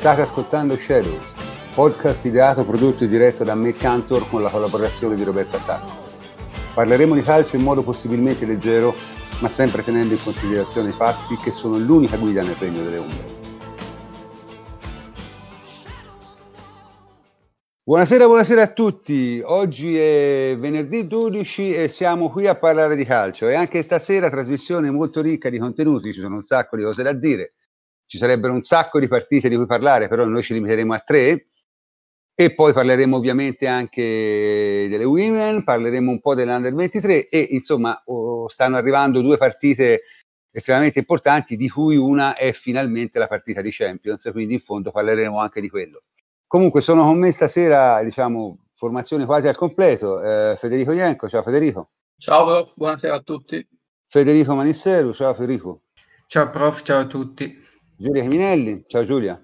State ascoltando Shadows, podcast ideato, prodotto e diretto da me Cantor con la collaborazione di Roberta Sacco. Parleremo di calcio in modo possibilmente leggero, ma sempre tenendo in considerazione i fatti che sono l'unica guida nel regno delle ombre. Buonasera, buonasera a tutti. Oggi è venerdì 12 e siamo qui a parlare di calcio e anche stasera trasmissione molto ricca di contenuti, ci sono un sacco di cose da dire, ci sarebbero un sacco di partite di cui parlare, però noi ci limiteremo a tre e poi parleremo ovviamente anche delle women, parleremo un po' dell'Under 23 e insomma oh, stanno arrivando due partite estremamente importanti di cui una è finalmente la partita di Champions, quindi in fondo parleremo anche di quello. Comunque sono con me stasera, diciamo, formazione quasi al completo. Eh, Federico Ienco, ciao Federico. Ciao prof, buonasera a tutti. Federico Manisseru, ciao Federico. Ciao prof, ciao a tutti. Giulia Chiminelli, ciao Giulia.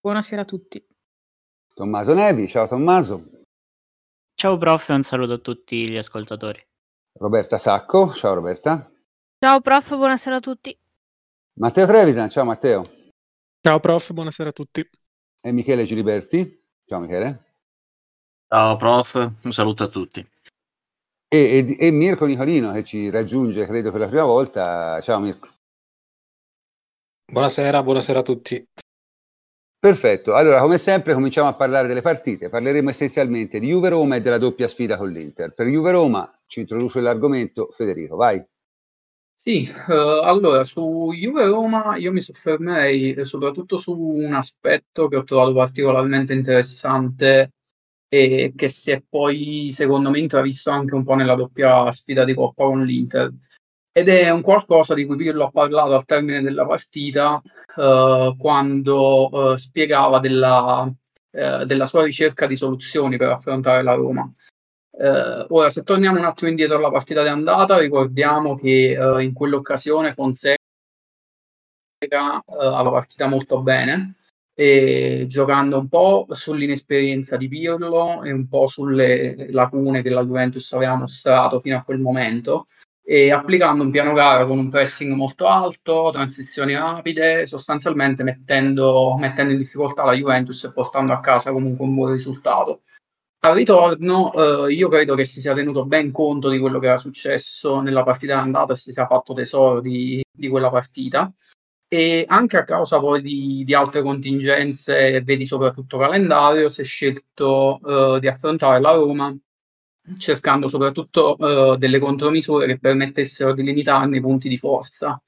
Buonasera a tutti. Tommaso Nevi, ciao Tommaso. Ciao prof e un saluto a tutti gli ascoltatori. Roberta Sacco, ciao Roberta. Ciao prof, buonasera a tutti. Matteo Trevisan, ciao Matteo. Ciao prof, buonasera a tutti e Michele Giliberti. Ciao Michele. Ciao prof, un saluto a tutti. E, e, e, Mirko Nicolino che ci raggiunge, credo, per la prima volta. Ciao Mirko. Buonasera, buonasera a tutti. Perfetto, allora come sempre cominciamo a parlare delle partite, parleremo essenzialmente di Juve Roma e della doppia sfida con l'Inter. Per Juve Roma ci introduce l'argomento Federico, vai. Sì, eh, allora su Juve Roma io mi soffermerei soprattutto su un aspetto che ho trovato particolarmente interessante e che si è poi secondo me intravisto anche un po' nella doppia sfida di Coppa con l'Inter. Ed è un qualcosa di cui Pirlo ha parlato al termine della partita eh, quando eh, spiegava della, eh, della sua ricerca di soluzioni per affrontare la Roma. Eh, ora, se torniamo un attimo indietro alla partita di andata, ricordiamo che eh, in quell'occasione Fonseca eh, aveva partita molto bene, giocando un po' sull'inesperienza di Pirlo e un po' sulle lacune che la Juventus aveva mostrato fino a quel momento e applicando un piano gara con un pressing molto alto, transizioni rapide, sostanzialmente mettendo, mettendo in difficoltà la Juventus e portando a casa comunque un buon risultato. Al ritorno, eh, io credo che si sia tenuto ben conto di quello che era successo nella partita d'andata e si sia fatto tesoro di, di quella partita. E anche a causa poi di, di, altre contingenze, vedi soprattutto calendario, si è scelto eh, di affrontare la Roma cercando soprattutto eh, delle contromisure che permettessero di limitarne i punti di forza.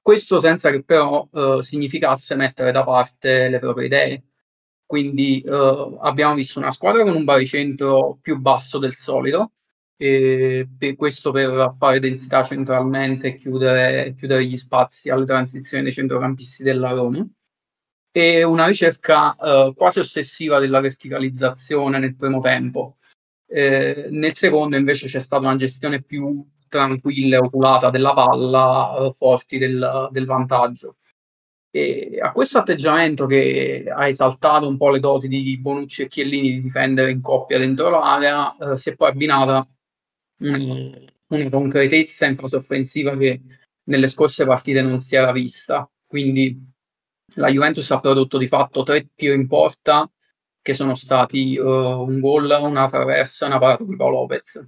Questo senza che però eh, significasse mettere da parte le proprie idee quindi eh, abbiamo visto una squadra con un baricentro più basso del solito, e per questo per fare densità centralmente e chiudere, chiudere gli spazi alle transizioni dei centrocampisti della Roma e una ricerca eh, quasi ossessiva della verticalizzazione nel primo tempo. Eh, nel secondo invece c'è stata una gestione più tranquilla e oculata della palla, eh, forti del, del vantaggio. E a questo atteggiamento che ha esaltato un po' le doti di Bonucci e Chiellini di difendere in coppia dentro l'area, eh, si è poi abbinata una, una concretezza in fase offensiva che nelle scorse partite non si era vista. Quindi la Juventus ha prodotto di fatto tre tiri in porta che sono stati uh, un gol, una traversa una parata di Paolo Lopez,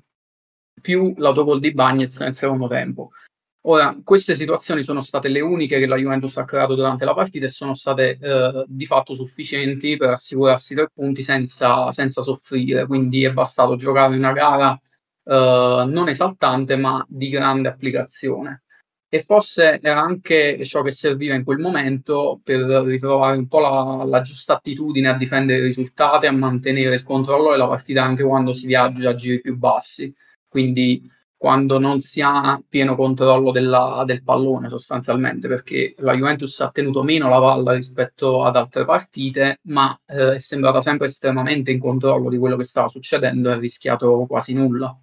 più l'autogol di Bagnez nel secondo tempo. Ora, queste situazioni sono state le uniche che la Juventus ha creato durante la partita e sono state eh, di fatto sufficienti per assicurarsi tre punti senza, senza soffrire, quindi è bastato giocare una gara eh, non esaltante ma di grande applicazione. E forse era anche ciò che serviva in quel momento per ritrovare un po' la, la giusta attitudine a difendere i risultati, a mantenere il controllo della partita anche quando si viaggia a giri più bassi. Quindi quando non si ha pieno controllo della, del pallone sostanzialmente, perché la Juventus ha tenuto meno la palla rispetto ad altre partite, ma eh, è sembrata sempre estremamente in controllo di quello che stava succedendo e ha rischiato quasi nulla.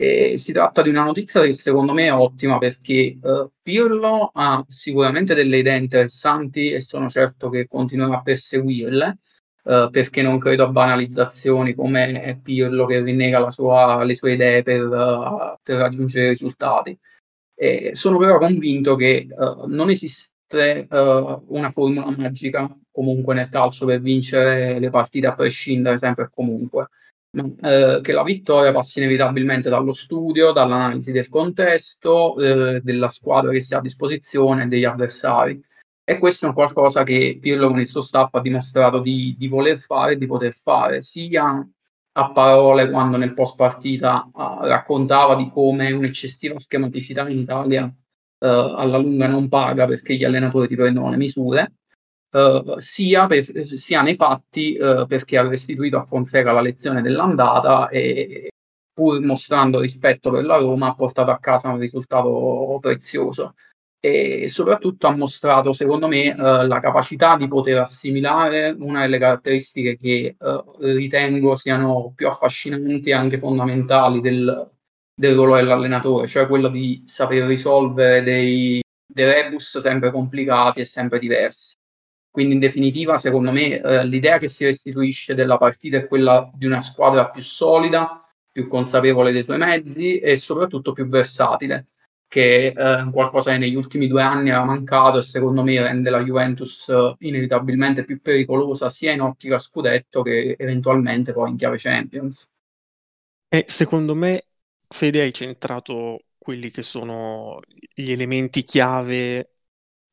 E si tratta di una notizia che secondo me è ottima perché eh, Pirlo ha sicuramente delle idee interessanti e sono certo che continuerà a perseguirle, eh, perché non credo a banalizzazioni come Pirlo che rinnega sua, le sue idee per, uh, per raggiungere risultati. E sono però convinto che uh, non esiste uh, una formula magica comunque nel calcio per vincere le partite a prescindere sempre e comunque, uh, che la vittoria passi inevitabilmente dallo studio, dall'analisi del contesto, uh, della squadra che si ha a disposizione degli avversari. E questo è un qualcosa che Pirlo con il suo staff ha dimostrato di, di voler fare e di poter fare, sia a parole quando nel post partita raccontava di come un'eccessiva schematicità in Italia uh, alla lunga non paga perché gli allenatori ti prendono le misure, uh, sia, per, sia, nei fatti uh, perché ha restituito a Fonseca la lezione dell'andata e pur mostrando rispetto per la Roma ha portato a casa un risultato prezioso e soprattutto ha mostrato, secondo me, uh, la capacità di poter assimilare una delle caratteristiche che ritengo siano più affascinanti e anche fondamentali del, del ruolo dell'allenatore, cioè quello di saper risolvere dei, dei rebus sempre complicati e sempre diversi. Quindi in definitiva, secondo me, eh, l'idea che si restituisce della partita è quella di una squadra più solida, più consapevole dei suoi mezzi e soprattutto più versatile, che eh, qualcosa che negli ultimi due anni era mancato e secondo me rende la Juventus eh, inevitabilmente più pericolosa sia in ottica scudetto che eventualmente poi in chiave Champions. E secondo me Fede, hai centrato quelli che sono gli elementi chiave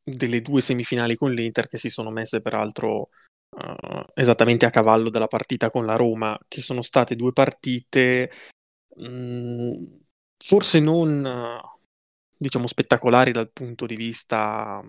delle due semifinali con l'Inter che si sono messe peraltro uh, esattamente a cavallo della partita con la Roma, che sono state due partite mh, mm, forse non uh, diciamo spettacolari dal punto di vista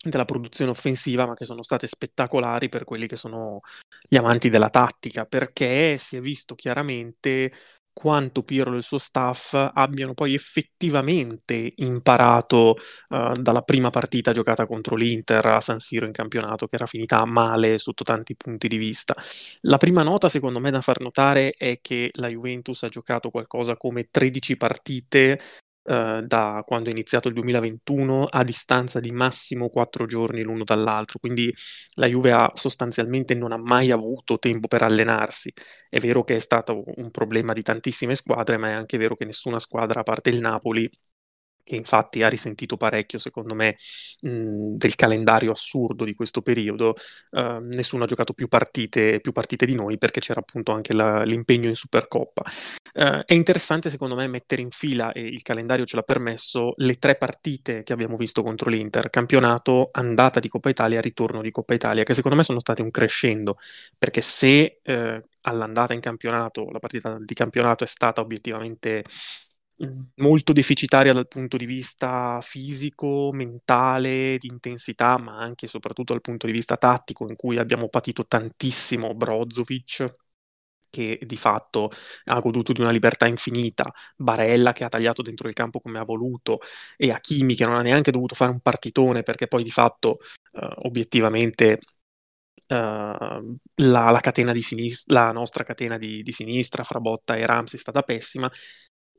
della produzione offensiva, ma che sono state spettacolari per quelli che sono gli amanti della tattica, perché si è visto chiaramente quanto Pirlo e il suo staff abbiano poi effettivamente imparato uh, dalla prima partita giocata contro l'Inter a San Siro in campionato, che era finita male sotto tanti punti di vista. La prima nota, secondo me, da far notare è che la Juventus ha giocato qualcosa come 13 partite eh, da quando è iniziato il 2021 a distanza di massimo quattro giorni l'uno dall'altro, quindi la Juve ha sostanzialmente non ha mai avuto tempo per allenarsi. È vero che è stato un problema di tantissime squadre, ma è anche vero che nessuna squadra, a parte il Napoli, che infatti ha risentito parecchio, secondo me, mh, del calendario assurdo di questo periodo. Uh, nessuno ha giocato più partite, più partite, di noi perché c'era appunto anche la, l'impegno in Supercoppa. Uh, è interessante, secondo me, mettere in fila, e il calendario ce l'ha permesso, le tre partite che abbiamo visto contro l'Inter, campionato, andata di Coppa Italia, ritorno di Coppa Italia, che secondo me sono state un crescendo, perché se uh, all'andata in campionato, la partita di campionato è stata obiettivamente molto deficitaria dal punto di vista fisico, mentale, di intensità, ma anche e soprattutto dal punto di vista tattico, in cui abbiamo patito tantissimo Brozovic che di fatto ha goduto di una libertà infinita, Barella che ha tagliato dentro il campo come ha voluto e Hakimi che non ha neanche dovuto fare un partitone perché poi di fatto uh, obiettivamente Uh, la, la, catena di sinistra, la nostra catena di, di, sinistra fra Botta e Ramsey è stata pessima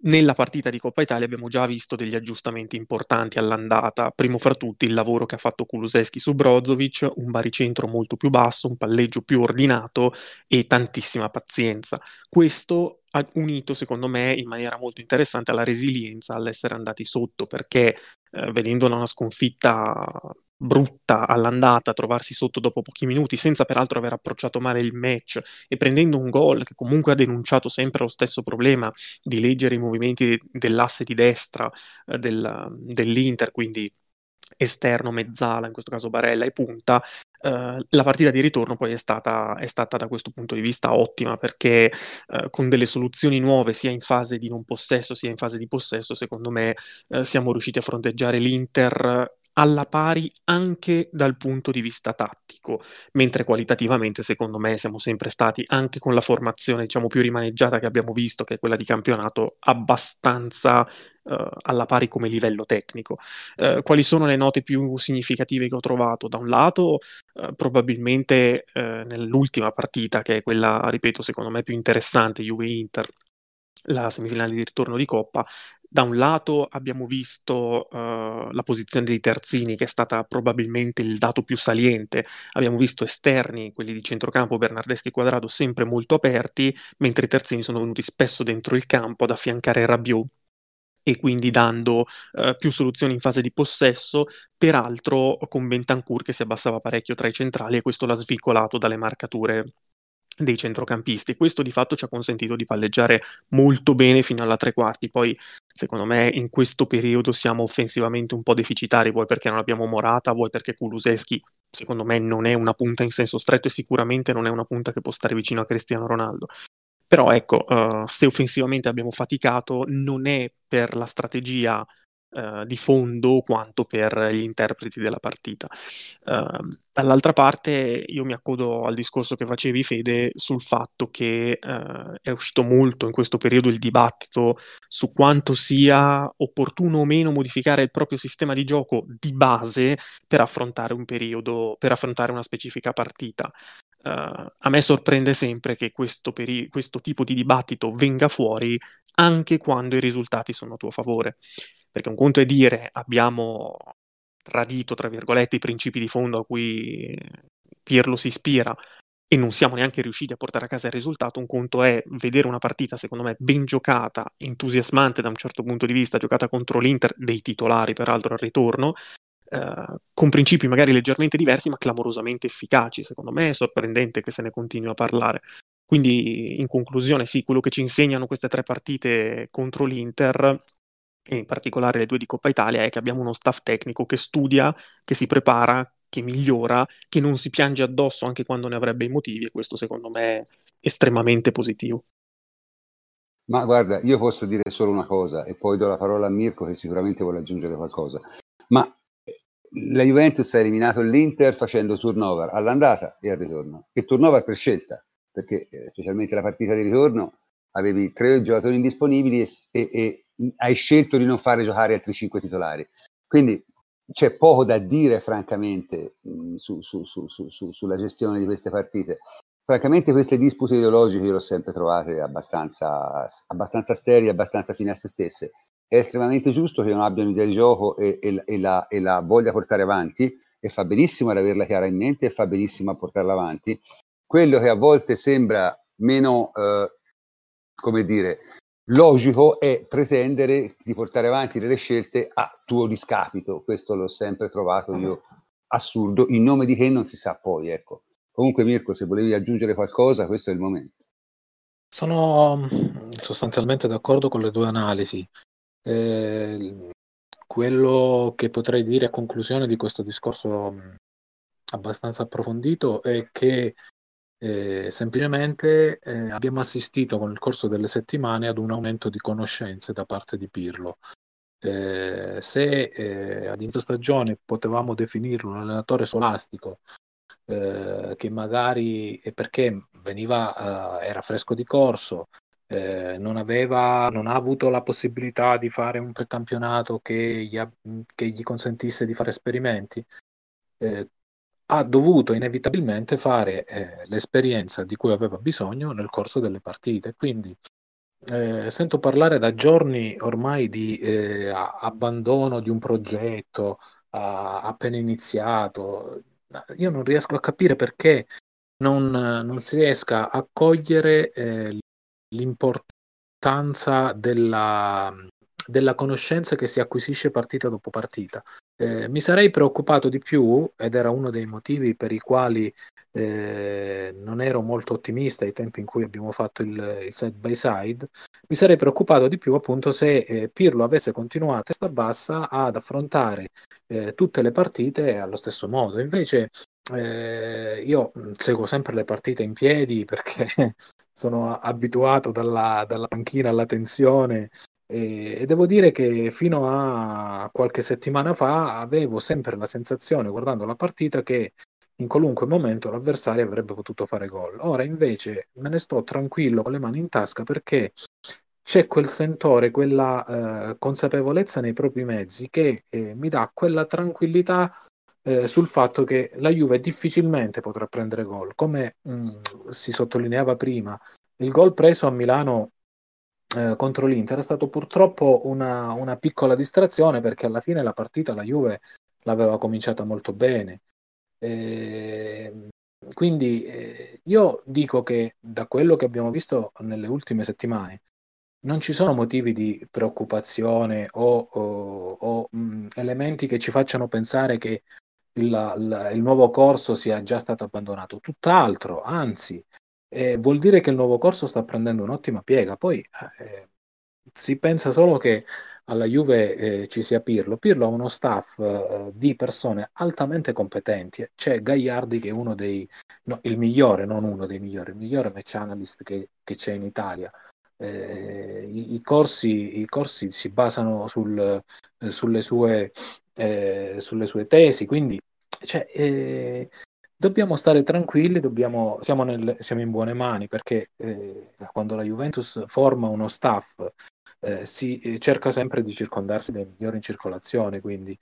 nella partita di Coppa Italia abbiamo già visto degli aggiustamenti importanti all'andata, primo fra tutti il lavoro che ha fatto Kuluseschi su Brozovic, un baricentro molto più basso, un palleggio più ordinato e tantissima pazienza. Questo ha unito secondo me in maniera molto interessante alla resilienza all'essere andati sotto perché eh, venendo da una sconfitta brutta all'andata, trovarsi sotto dopo pochi minuti, senza peraltro aver approcciato male il match e prendendo un gol che comunque ha denunciato sempre lo stesso problema di leggere i movimenti dell'asse di destra eh, del, dell'Inter, quindi esterno, mezzala, in questo caso Barella e punta, Uh, la partita di ritorno poi è stata, è stata, da questo punto di vista ottima perché uh, con delle soluzioni nuove sia in fase di non possesso sia in fase di possesso secondo me uh, siamo riusciti a fronteggiare l'Inter alla pari anche dal punto di vista tattico, mentre qualitativamente secondo me siamo sempre stati, anche con la formazione diciamo più rimaneggiata che abbiamo visto, che è quella di campionato, abbastanza uh, alla pari come livello tecnico. Uh, quali sono le note più significative che ho trovato? Da un lato, uh, probabilmente nell'ultima partita, che è quella, ripeto, secondo me più interessante, Juve-Inter, la semifinale di ritorno di Coppa, da un lato abbiamo visto uh, la posizione dei terzini, che è stata probabilmente il dato più saliente. Abbiamo visto esterni, quelli di centrocampo, Bernardeschi e Quadrado, sempre molto aperti, mentre i terzini sono venuti spesso dentro il campo ad affiancare Rabiot e quindi dando eh, più soluzioni in fase di possesso, peraltro con Bentancur che si abbassava parecchio tra i centrali e questo l'ha svincolato dalle marcature dei centrocampisti. Questo di fatto ci ha consentito di palleggiare molto bene fino alla tre quarti. Poi, secondo me, in questo periodo siamo offensivamente un po' deficitari, vuoi perché non abbiamo Morata, vuoi perché Kuluseschi, secondo me, non è una punta in senso stretto e sicuramente non è una punta che può stare vicino a Cristiano Ronaldo. Però ecco, uh, se offensivamente abbiamo faticato, non è per la strategia uh, di fondo quanto per gli interpreti della partita. Uh, dall'altra parte io mi accodo al discorso che facevi Fede sul fatto che è uscito molto in questo periodo il dibattito su quanto sia opportuno o meno modificare il proprio sistema di gioco di base per affrontare un periodo, per affrontare una specifica partita. Uh, a me sorprende sempre che questo, peri- questo, tipo di dibattito venga fuori anche quando i risultati sono a tuo favore. Perché un conto è dire abbiamo tradito, tra virgolette, i principi di fondo a cui Pirlo si ispira e non siamo neanche riusciti a portare a casa il risultato. Un conto è vedere una partita, secondo me, ben giocata, entusiasmante da un certo punto di vista, giocata contro l'Inter, dei titolari peraltro al ritorno, Uh, con principi magari leggermente diversi, ma clamorosamente efficaci. Secondo me è sorprendente che se ne continui a parlare. Quindi, in conclusione, sì, quello che ci insegnano queste tre partite contro l'Inter, e in particolare le due di Coppa Italia, è che abbiamo uno staff tecnico che studia, che si prepara, che migliora, che non si piange addosso anche quando ne avrebbe i motivi, e questo secondo me è estremamente positivo. Ma guarda, io posso dire solo una cosa e poi do la parola a Mirko che sicuramente vuole aggiungere qualcosa. Ma la Juventus ha eliminato l'Inter facendo turnover all'andata e al ritorno. E turnover per scelta, perché eh, specialmente la partita di ritorno avevi tre giocatori indisponibili e, e, hai scelto di non fare giocare altri cinque titolari. Quindi c'è poco da dire, francamente, mh, su, su, su, sulla gestione di queste partite. Francamente queste dispute ideologiche io le ho sempre trovate abbastanza, abbastanza sterili, abbastanza fine a se stesse è estremamente giusto che non abbiano idea di gioco e, e, e, la, e, la, voglia portare avanti e fa benissimo ad averla chiara in mente e fa benissimo a portarla avanti. Quello che a volte sembra meno, eh, come dire, logico è pretendere di portare avanti delle scelte a tuo discapito. Questo l'ho sempre trovato io assurdo, in nome di che non si sa poi, ecco. Comunque Mirko, se volevi aggiungere qualcosa, questo è il momento. Sono sostanzialmente d'accordo con le tue analisi. Eh, quello che potrei dire a conclusione di questo discorso abbastanza approfondito è che eh, semplicemente eh, abbiamo assistito con il corso delle settimane ad un aumento di conoscenze da parte di Pirlo. Eh, se eh, ad inizio stagione potevamo definirlo un allenatore scolastico eh, che magari perché veniva, eh, era fresco di corso, eh, non, aveva, non ha avuto la possibilità di fare un precampionato che gli, ha, che gli consentisse di fare esperimenti, eh, ha dovuto inevitabilmente fare eh, l'esperienza di cui aveva bisogno nel corso delle partite. Quindi eh, sento parlare da giorni ormai di eh, abbandono di un progetto appena iniziato. Io non riesco a capire perché non, non si riesca a cogliere eh, l'importanza della, della conoscenza che si acquisisce partita dopo partita. Eh, mi sarei preoccupato di più, ed era uno dei motivi per i quali eh, non ero molto ottimista ai tempi in cui abbiamo fatto il, il side by side, mi sarei preoccupato di più appunto se eh, Pirlo avesse continuato a testa bassa ad affrontare eh, tutte le partite allo stesso modo. Invece eh, io seguo sempre le partite in piedi perché sono abituato dalla, dalla panchina alla tensione e, devo dire che fino a qualche settimana fa avevo sempre la sensazione, guardando la partita, che in qualunque momento l'avversario avrebbe potuto fare gol. Ora invece me ne sto tranquillo con le mani in tasca perché c'è quel sentore, quella eh, consapevolezza nei propri mezzi che eh, mi dà quella tranquillità eh, sul fatto che la Juve difficilmente potrà prendere gol. Come mh, mm, si sottolineava prima, il gol preso a Milano eh, contro l'Inter è stato purtroppo una, una, piccola distrazione perché alla fine la partita la Juve l'aveva cominciata molto bene. E, quindi eh, io dico che da quello che abbiamo visto nelle ultime settimane, non ci sono motivi di preoccupazione o, o, o mh, elementi che ci facciano pensare che il, il, il, nuovo corso sia già stato abbandonato. Tutt'altro, anzi, eh, vuol dire che il nuovo corso sta prendendo un'ottima piega. Poi eh, si pensa solo che alla Juve eh, ci sia Pirlo. Pirlo ha uno staff eh, di persone altamente competenti. C'è Gagliardi che è uno dei, no, il migliore, non uno dei migliori, il migliore match analyst che, che c'è in Italia. Eh, i, i, corsi, i, corsi, si basano sul, eh, sulle, sue, eh, sulle, sue, tesi, quindi cioè, eh, dobbiamo stare tranquilli, dobbiamo, siamo, nel, siamo, in buone mani perché eh, quando la Juventus forma uno staff eh, si cerca sempre di circondarsi dei migliori in circolazione, quindi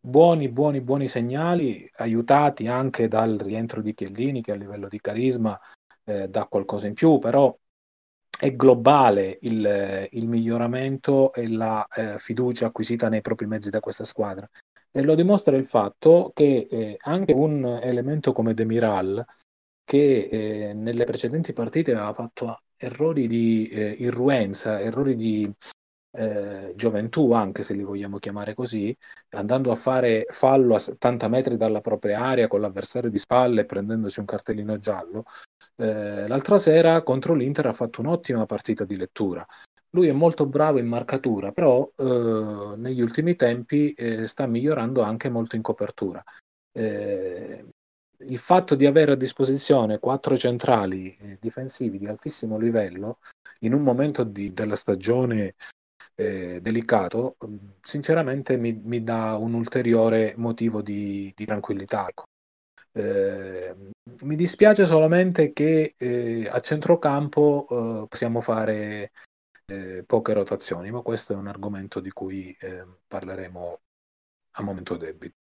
buoni, buoni, buoni segnali aiutati anche dal rientro di Chiellini che a livello di carisma eh, dà qualcosa in più, però è globale il, il miglioramento e la eh, fiducia acquisita nei propri mezzi da questa squadra. E lo dimostra il fatto che eh, anche un elemento come Demiral, che eh, nelle precedenti partite aveva fatto errori di eh, irruenza, errori di eh, gioventù, anche se li vogliamo chiamare così, andando a fare fallo a 70 metri dalla propria area con l'avversario di spalle e prendendosi un cartellino giallo, eh, l'altra sera contro l'Inter ha fatto un'ottima partita di lettura. Lui è molto bravo in marcatura, però eh, negli ultimi tempi eh, sta migliorando anche molto in copertura. Eh, il fatto di avere a disposizione quattro centrali eh, difensivi di altissimo livello in un momento di, della stagione eh, delicato, sinceramente mi, mi, dà un ulteriore motivo di, di tranquillità. Ecco. Eh, mi dispiace solamente che eh, a centrocampo eh, possiamo fare eh, poche rotazioni, ma questo è un argomento di cui eh, parleremo a momento debito.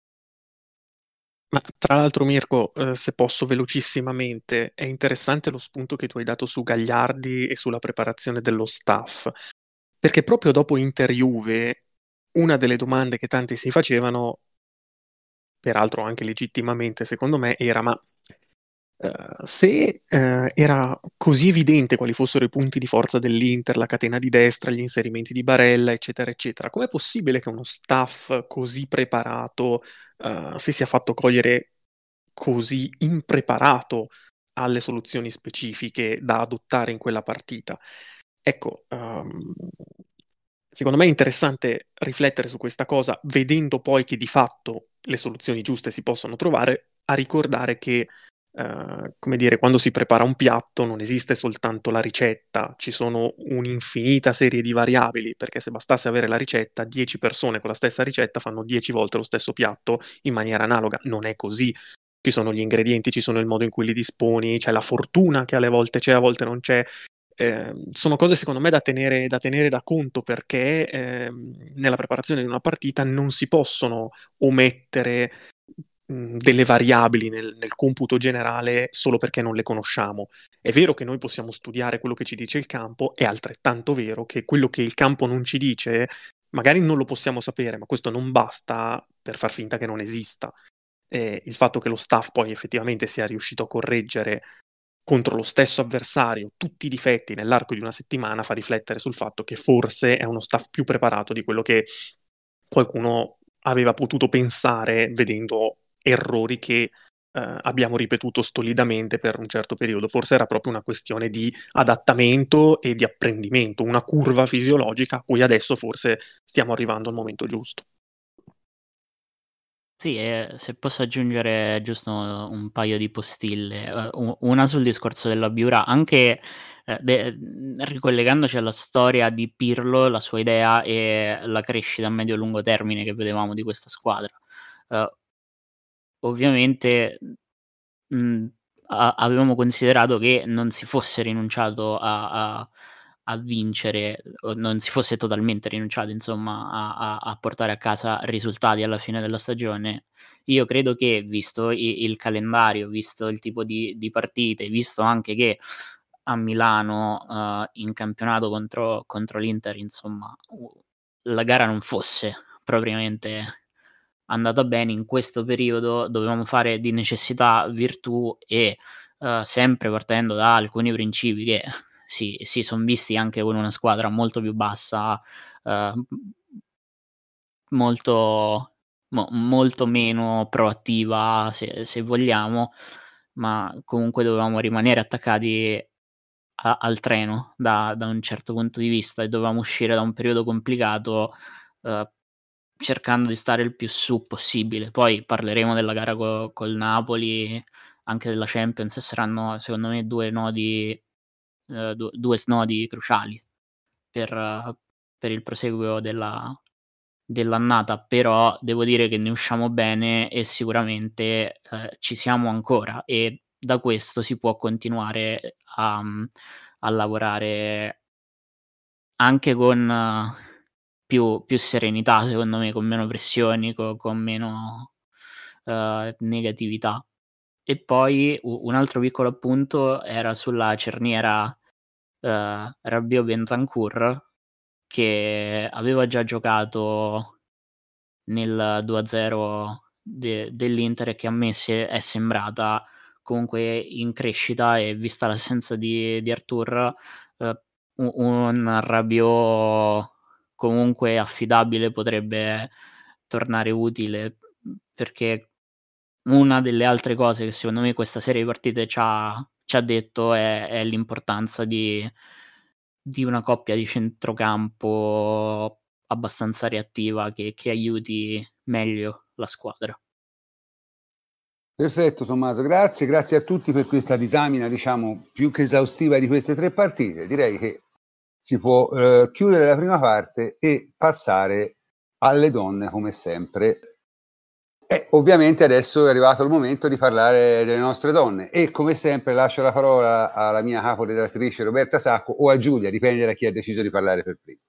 Ma tra l'altro, Mirko, eh, se posso velocissimamente, è interessante lo spunto che tu hai dato su Gagliardi e sulla preparazione dello staff, perché proprio dopo Inter Juve, una delle domande che tanti si facevano peraltro anche legittimamente secondo me, era ma uh, se uh, era così evidente quali fossero i punti di forza dell'Inter, la catena di destra, gli inserimenti di Barella, eccetera, eccetera, com'è possibile che uno staff così preparato uh, si sia fatto cogliere così impreparato alle soluzioni specifiche da adottare in quella partita? Ecco, um, secondo me è interessante riflettere su questa cosa, vedendo poi che di fatto le soluzioni giuste si possono trovare, a ricordare che, eh, come dire, quando si prepara un piatto non esiste soltanto la ricetta, ci sono un'infinita serie di variabili, perché se bastasse avere la ricetta, 10 persone con la stessa ricetta fanno 10 volte lo stesso piatto in maniera analoga. Non è così. Ci sono gli ingredienti, ci sono il modo in cui li disponi, c'è la fortuna che alle volte c'è, a volte non c'è, eh, sono cose secondo me da tenere da, tenere da conto perché eh, nella preparazione di una partita non si possono omettere delle variabili nel, nel, computo generale solo perché non le conosciamo. È vero che noi possiamo studiare quello che ci dice il campo, è altrettanto vero che quello che il campo non ci dice magari non lo possiamo sapere, ma questo non basta per far finta che non esista. Eh, il fatto che lo staff poi effettivamente sia riuscito a correggere contro lo stesso avversario tutti i difetti nell'arco di una settimana fa riflettere sul fatto che forse è uno staff più preparato di quello che qualcuno aveva potuto pensare vedendo errori che eh, abbiamo ripetuto stolidamente per un certo periodo. Forse era proprio una questione di adattamento e di apprendimento, una curva fisiologica a cui adesso forse stiamo arrivando al momento giusto. Sì, e se posso aggiungere giusto un paio di postille, uh, una sul discorso della Biura, anche eh, de- ricollegandoci alla storia di Pirlo, la sua idea e la crescita a medio-lungo termine che vedevamo di questa squadra. Uh, ovviamente mh, a- avevamo considerato che non si fosse rinunciato a, a a vincere, o non si fosse totalmente rinunciato, insomma, a, a, a, portare a casa risultati alla fine della stagione. Io credo che, visto il, il calendario, visto il tipo di, di, partite, visto anche che a Milano uh, in campionato contro, contro l'Inter, insomma, la gara non fosse propriamente andata bene in questo periodo, dovevamo fare di necessità virtù e uh, sempre partendo da alcuni principi che si, si sono visti anche con una squadra molto più bassa, eh, molto, mo, molto meno proattiva se, se, vogliamo, ma comunque dovevamo rimanere attaccati a, al treno da, da, un certo punto di vista e dovevamo uscire da un periodo complicato eh, cercando di stare il più su possibile. Poi parleremo della gara co- col Napoli, anche della Champions, saranno secondo me due nodi, eh, due, snodi cruciali per, per il proseguo della, dell'annata, però devo dire che ne usciamo bene e sicuramente eh, ci siamo ancora e da questo si può continuare a, a lavorare anche con più, più, serenità, secondo me, con meno pressioni, con, con meno uh, negatività. E poi un altro piccolo appunto era sulla cerniera uh, Rabiot Bentancur che aveva già giocato nel 2-0 de- dell'Inter e che a me se- è sembrata comunque in crescita e vista l'assenza di, di Artur eh, un, un Rabiot comunque affidabile potrebbe tornare utile perché una delle altre cose che secondo me questa serie di partite ci ha, ci ha detto è, è l'importanza di, di, una coppia di centrocampo abbastanza reattiva che, che aiuti meglio la squadra. Perfetto Tommaso, grazie, grazie a tutti per questa disamina diciamo più che esaustiva di queste tre partite. Direi che si può eh, chiudere la prima parte e passare alle donne come sempre. E ovviamente adesso è arrivato il momento di parlare delle nostre donne e come sempre lascio la parola alla mia caporedattrice Roberta Sacco o a Giulia, dipende da chi ha deciso di parlare per prima.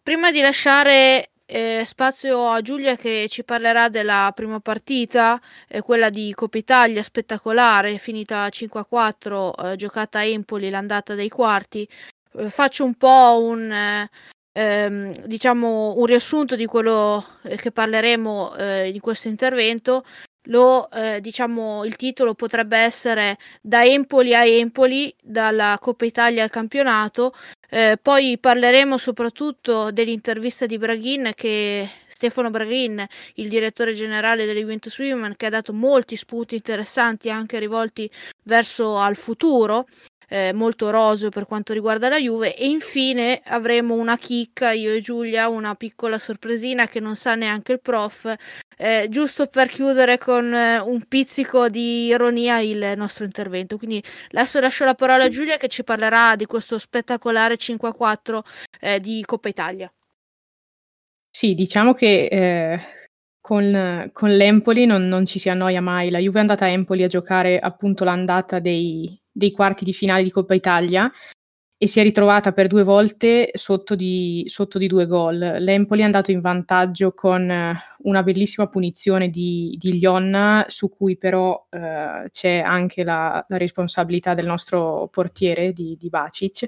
Prima di lasciare eh, spazio a Giulia che ci parlerà della prima partita, eh, quella di Coppa Italia spettacolare, finita 5-4, eh, giocata a Empoli, l'andata dei quarti. Eh, faccio un po' un, eh, ehm, diciamo un riassunto di quello eh, che parleremo in questo intervento. Lo, diciamo, il titolo potrebbe essere Da Empoli a Empoli, dalla Coppa Italia al campionato, eh, poi parleremo soprattutto dell'intervista di Braghin che Stefano Braghin, il direttore generale delle Juventus Women, che ha dato molti spunti interessanti anche rivolti verso al futuro. Eh, molto roseo per quanto riguarda la Juve e infine avremo una chicca io e Giulia una piccola sorpresina che non sa neanche il prof eh, giusto per chiudere con eh, un pizzico di ironia il nostro intervento. Quindi adesso lascio la parola a Giulia che ci parlerà di questo spettacolare 5-4 eh, di Coppa Italia. Sì, diciamo che eh, con, con, l'Empoli non, non, ci si annoia mai. La Juve è andata a Empoli a giocare appunto l'andata dei, dei quarti di finale di Coppa Italia e si è ritrovata per due volte sotto di, sotto di due gol. L'Empoli è andato in vantaggio con eh, una bellissima punizione di, di Lionna, su cui però eh, c'è anche la, la, responsabilità del nostro portiere di, di Bacic,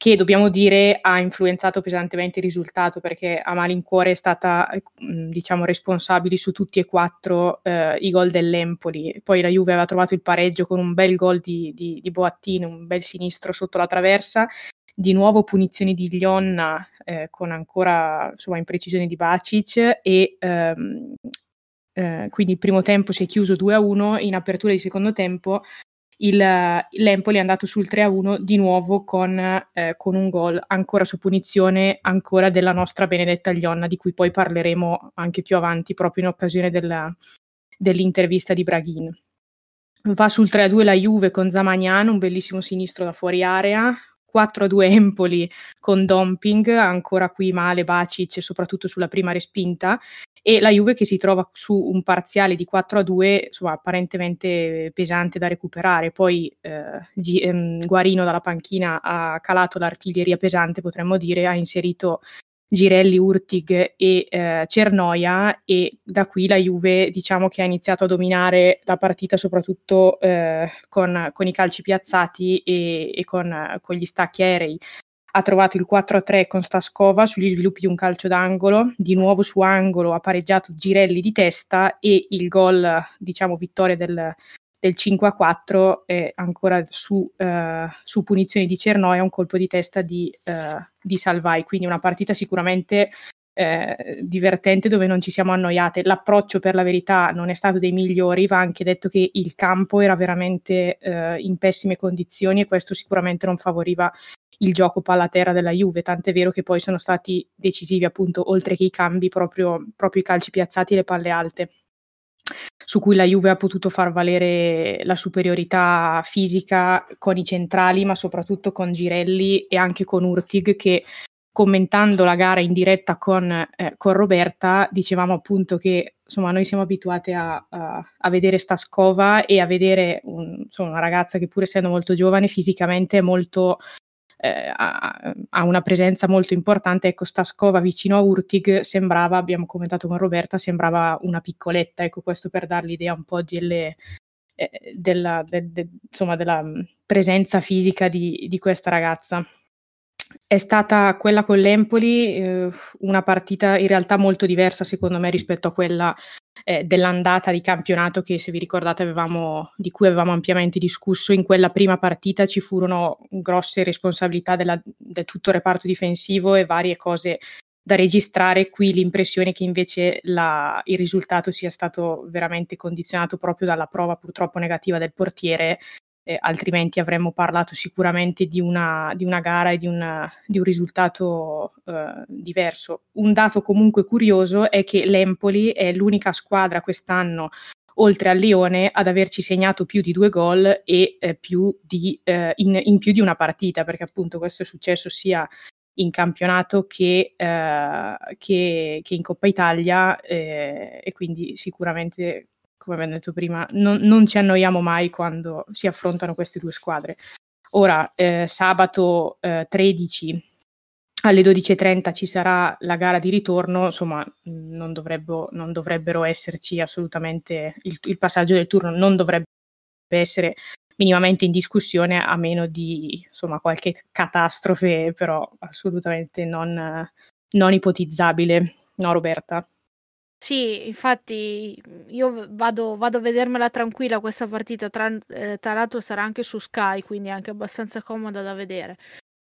che dobbiamo dire ha influenzato pesantemente il risultato perché a malincuore è stata diciamo responsabile su tutti e quattro eh, i gol dell'Empoli. Poi la Juve aveva trovato il pareggio con un bel gol di, di, di Boattino, un bel sinistro sotto la traversa. Di nuovo punizioni di Lionna eh, con ancora insomma, imprecisioni di Bacic e ehm, eh, quindi il primo tempo si è chiuso 2-1, in apertura di secondo tempo il, l'Empoli è andato sul 3-1 di nuovo con, eh, con, un gol ancora su punizione, ancora della nostra Benedetta Glionna, di cui poi parleremo anche più avanti, proprio in occasione della, dell'intervista di Braghin. Va sul 3-2 la Juve con Zamagnan, un bellissimo sinistro da fuori area, 4-2 Empoli con Dumping, ancora qui male Bacic, soprattutto sulla prima respinta, e la Juve che si trova su un parziale di 4-2, insomma, apparentemente pesante da recuperare. Poi eh, G- ehm, Guarino dalla panchina ha calato l'artiglieria pesante, potremmo dire, ha inserito Girelli, Urtig e eh, Cernoia e da qui la Juve diciamo che ha iniziato a dominare la partita soprattutto eh, con, con, i calci piazzati e, e con, con, gli stacchi aerei. Ha trovato il 4-3 con Staskova sugli sviluppi di un calcio d'angolo, di nuovo su angolo ha pareggiato Girelli di testa e il gol, diciamo vittoria del, del 5 a 4 e ancora su, eh, su punizioni di Cernoia un colpo di testa di, eh, di Salvai, quindi una partita sicuramente eh, divertente dove non ci siamo annoiate. L'approccio per la verità non è stato dei migliori, va anche detto che il campo era veramente eh, in pessime condizioni e questo sicuramente non favoriva il gioco palla terra della Juve, tant'è vero che poi sono stati decisivi appunto oltre che i cambi proprio, proprio i calci piazzati e le palle alte su cui la Juve ha potuto far valere la superiorità fisica con i centrali, ma soprattutto con Girelli e anche con Urtig che commentando la gara in diretta con, eh, con Roberta dicevamo appunto che insomma noi siamo abituati a, a, a vedere Staskova e a vedere un, insomma, una ragazza che pur essendo molto giovane fisicamente è molto eh, ha, ha, una presenza molto importante. Ecco, Staskova vicino a Urtig sembrava, abbiamo commentato con Roberta, sembrava una piccoletta. Ecco, questo per dar l'idea un po' delle, eh, della, de, de, insomma, della presenza fisica di, di questa ragazza. È stata quella con l'Empoli eh, una partita in realtà molto diversa secondo me rispetto a quella eh, dell'andata di campionato che se vi ricordate avevamo, di cui avevamo ampiamente discusso. In quella prima partita ci furono grosse responsabilità della, del tutto il reparto difensivo e varie cose da registrare. Qui l'impressione che invece la, il risultato sia stato veramente condizionato proprio dalla prova purtroppo negativa del portiere eh, altrimenti avremmo parlato sicuramente di una, di una gara e di, una, di un risultato eh, diverso. Un dato comunque curioso è che l'Empoli è l'unica squadra quest'anno oltre al Lione ad averci segnato più di due gol e eh, più di, eh, in, in, più di una partita, perché appunto questo è successo sia in campionato che, eh, che, che in Coppa Italia eh, e quindi sicuramente come abbiamo detto prima, non, non, ci annoiamo mai quando si affrontano queste due squadre. Ora, eh, sabato eh, 13 alle 12.30 ci sarà la gara di ritorno, insomma, non, non dovrebbero esserci assolutamente, il, il, passaggio del turno non dovrebbe essere minimamente in discussione a meno di insomma, qualche catastrofe, però assolutamente non, non ipotizzabile. No, Roberta? Sì, infatti io vado, vado a vedermela tranquilla questa partita, tra, eh, tra l'altro sarà anche su Sky, quindi è anche abbastanza comoda da vedere.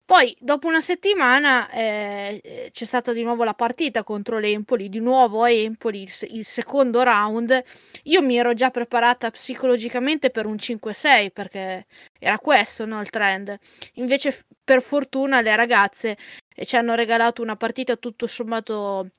Poi, dopo una settimana, eh, eh c'è stata di nuovo la partita contro l'Empoli, di nuovo a Empoli, il, il, secondo round. Io mi ero già preparata psicologicamente per un 5-6, perché era questo no, il trend. Invece, per fortuna, le ragazze eh, ci hanno regalato una partita tutto sommato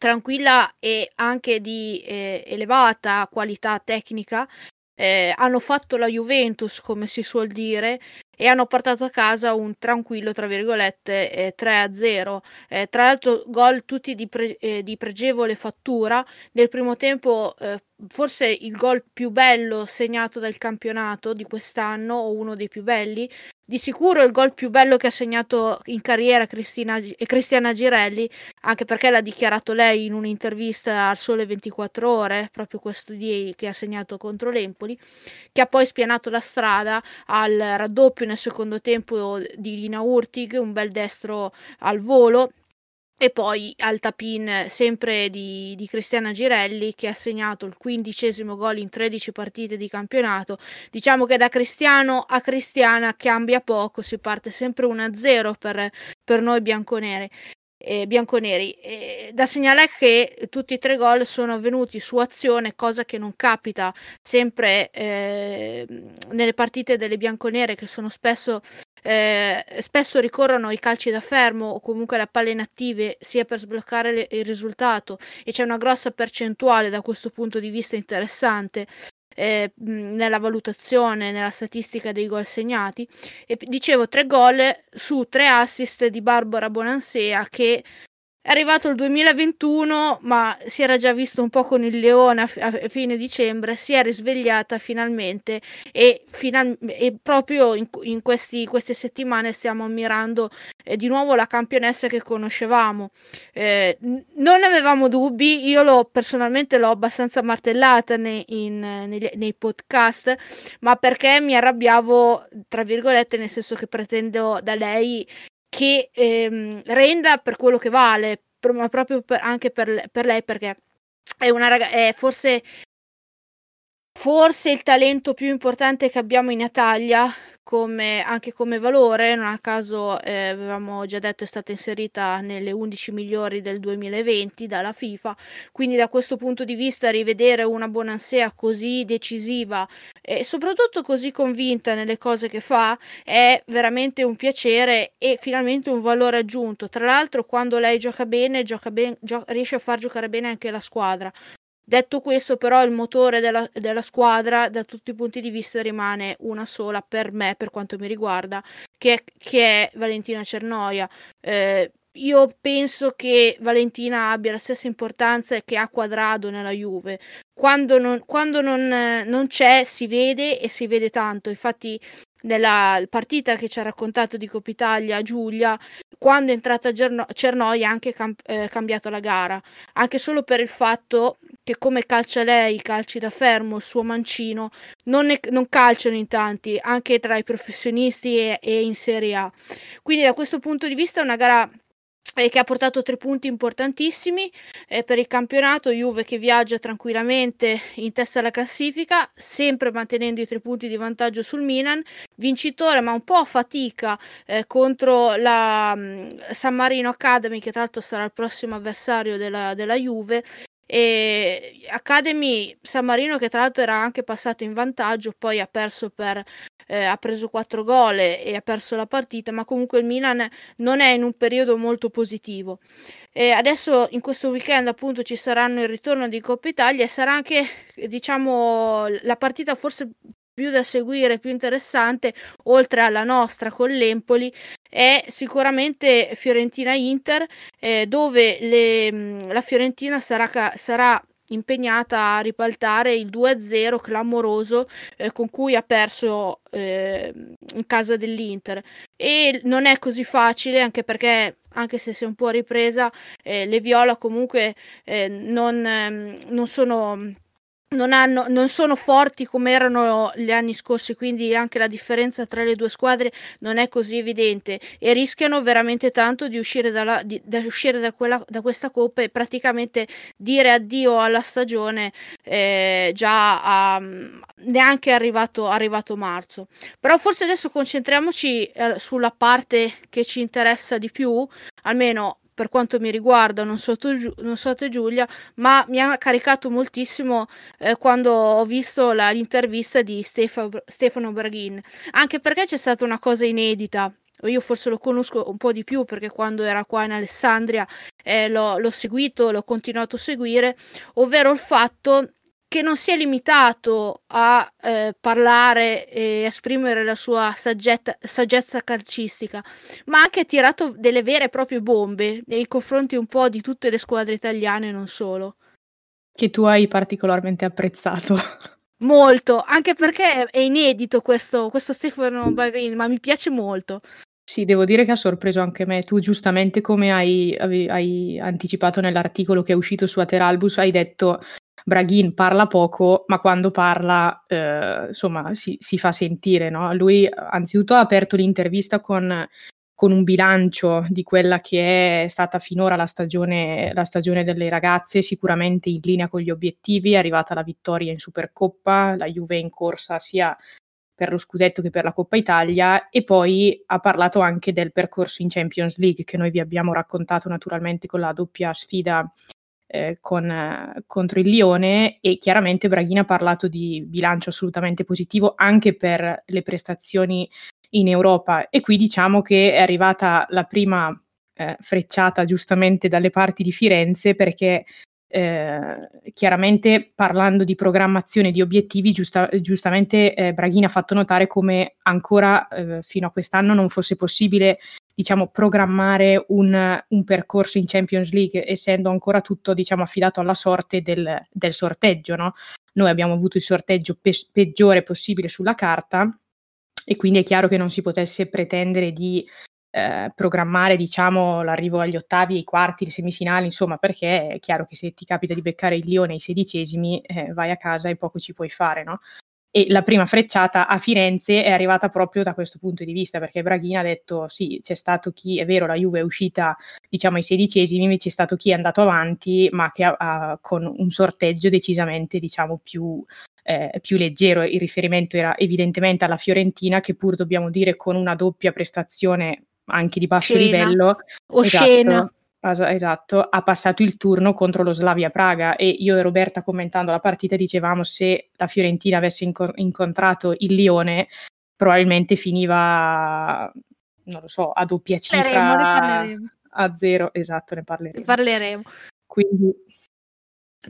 tranquilla e anche di eh, elevata qualità tecnica. Eh, hanno fatto la Juventus, come si suol dire, e hanno portato a casa un tranquillo, tra virgolette, eh, 3-0. Eh, tra l'altro, gol tutti di, pre- eh, di, pregevole fattura. Nel primo tempo, eh, forse il gol più bello segnato dal campionato di quest'anno, o uno dei più belli, di sicuro il gol più bello che ha segnato in carriera Cristina, Cristiana Girelli, anche perché l'ha dichiarato lei in un'intervista al Sole 24 Ore, proprio questo di che ha segnato contro l'Empoli, che ha poi spianato la strada al raddoppio nel secondo tempo di Lina Urtig, un bel destro al volo e poi al tapin sempre di, di, Cristiana Girelli che ha segnato il quindicesimo gol in 13 partite di campionato. Diciamo che da Cristiano a Cristiana cambia poco, si parte sempre 1-0 per, per noi bianconeri. Eh, bianconeri. Eh, da segnalare che tutti e tre gol sono avvenuti su azione, cosa che non capita sempre eh, nelle partite delle bianconere che sono spesso eh, spesso ricorrono ai calci da fermo o comunque alle palle inattive sia per sbloccare le, il risultato e c'è una grossa percentuale da questo punto di vista interessante eh, nella valutazione, nella statistica dei gol segnati. E dicevo tre gol su tre assist di Barbara Bonansea che è arrivato il 2021, ma si era già visto un po' con il Leone a, a fine dicembre, si è risvegliata finalmente e, final- e proprio in, in questi, queste settimane stiamo ammirando eh, di nuovo la campionessa che conoscevamo. Eh, non avevamo dubbi, io l'ho, personalmente l'ho abbastanza martellata nei, in, nei, nei podcast, ma perché mi arrabbiavo, tra virgolette, nel senso che pretendo da lei che ehm, renda per quello che vale, ma proprio per, anche per, per, lei perché è una ragazza, forse forse il talento più importante che abbiamo in Italia, come, anche come valore, non a caso eh, avevamo già detto è stata inserita nelle 11 migliori del 2020 dalla FIFA, quindi da questo punto di vista rivedere una Bonansea così decisiva e soprattutto così convinta nelle cose che fa è veramente un piacere e finalmente un valore aggiunto. Tra l'altro quando lei gioca bene, gioca ben, gio- riesce a far giocare bene anche la squadra. Detto questo, però, il motore della, della, squadra, da tutti i punti di vista, rimane una sola per me, per quanto mi riguarda, che è, che è Valentina Cernoia. Eh, io penso che Valentina abbia la stessa importanza che ha Quadrado nella Juve. Quando non, quando non, non c'è, si vede e si vede tanto. Infatti, nella partita che ci ha raccontato di Coppa Italia Giulia, quando è entrata Gerno- Cernoia ha anche cam- eh, cambiato la gara, anche solo per il fatto che come calcia lei, i calci da fermo, il suo mancino, non, ne- non calciano in tanti, anche tra i professionisti e-, e in Serie A. Quindi da questo punto di vista è una gara eh, che ha portato tre punti importantissimi eh, per il campionato, Juve che viaggia tranquillamente in testa alla classifica, sempre mantenendo i tre punti di vantaggio sul Milan, vincitore ma un po' a fatica eh, contro la um, San Marino Academy che tra l'altro sarà il prossimo avversario della, della Juve e Academy San Marino che tra l'altro era anche passato in vantaggio poi ha perso per eh, ha preso 4 gol e ha perso la partita ma comunque il Milan non è in un periodo molto positivo. E adesso in questo weekend appunto ci saranno il ritorno di Coppa Italia e sarà anche diciamo la partita forse più da seguire, più interessante, oltre alla nostra con l'Empoli, è sicuramente Fiorentina-Inter, eh, dove le, la Fiorentina sarà, sarà impegnata a ribaltare il 2-0 clamoroso eh, con cui ha perso eh, in casa dell'Inter. E non è così facile anche perché anche se si è un po' ripresa eh, le Viola comunque eh, non, ehm, non sono non, hanno, non sono forti come erano gli anni scorsi, quindi anche la differenza tra le due squadre non è così evidente e rischiano veramente tanto di uscire, dalla, di, di uscire da, quella, da, questa coppa e praticamente dire addio alla stagione eh, già a, neanche arrivato, arrivato marzo. Però forse adesso concentriamoci eh, sulla parte che ci interessa di più, almeno per quanto mi riguarda, non so, tu, non so te Giulia, ma mi ha caricato moltissimo eh, quando ho visto la, l'intervista di Stefano, Stefano Braghin, anche perché c'è stata una cosa inedita. Io forse lo conosco un po' di più perché quando era qua in Alessandria eh, l'ho, l'ho, seguito, l'ho continuato a seguire, ovvero il fatto che non si è limitato a eh, parlare e esprimere la sua saggetta, saggezza calcistica, ma ha anche tirato delle vere e proprie bombe nei confronti un po' di tutte le squadre italiane non solo. Che tu hai particolarmente apprezzato. Molto, anche perché è inedito questo, questo Stefano Bagrini, ma mi piace molto. Sì, devo dire che ha sorpreso anche me. Tu giustamente come hai, hai anticipato nell'articolo che è uscito su Ateralbus, hai detto Braghin parla poco, ma quando parla, eh, insomma, si, si, fa sentire. No? Lui, anzitutto, ha aperto l'intervista con, con, un bilancio di quella che è stata finora la stagione, la stagione delle ragazze, sicuramente in linea con gli obiettivi. È arrivata la vittoria in Supercoppa, la Juve in corsa sia per lo scudetto che per la Coppa Italia e poi ha parlato anche del percorso in Champions League che noi vi abbiamo raccontato naturalmente con la doppia sfida eh, con, eh, contro il Lione e chiaramente Braghini ha parlato di bilancio assolutamente positivo anche per le prestazioni in Europa. E qui diciamo che è arrivata la prima eh, frecciata giustamente dalle parti di Firenze perché eh, chiaramente parlando di programmazione di obiettivi, giusta, giustamente eh, Braghini ha fatto notare come ancora eh, fino a quest'anno non fosse possibile diciamo, programmare un, un, percorso in Champions League, essendo ancora tutto diciamo, affidato alla sorte del, del sorteggio. No? Noi abbiamo avuto il sorteggio pe- peggiore possibile sulla carta e quindi è chiaro che non si potesse pretendere di eh, programmare diciamo, l'arrivo agli ottavi, ai quarti, le semifinali, insomma, perché è chiaro che se ti capita di beccare il Lione ai sedicesimi eh, vai a casa e poco ci puoi fare, no? E la prima frecciata a Firenze è arrivata proprio da questo punto di vista, perché Braghini ha detto sì, c'è stato chi, è vero, la Juve è uscita diciamo ai sedicesimi, ma c'è stato chi è andato avanti, ma che ha, ha, con un sorteggio decisamente diciamo più, eh, più leggero. Il riferimento era evidentemente alla Fiorentina, che pur dobbiamo dire con una doppia prestazione anche di basso Scena. livello. Oscena. Esatto, es- esatto, ha passato il turno contro lo Slavia Praga e io e Roberta commentando la partita dicevamo se la Fiorentina avesse inco- incontrato il Lione probabilmente finiva, non lo so, a doppia Parleremo, ne cifra parleremo. a zero, esatto, ne Ne parleremo. parleremo. Quindi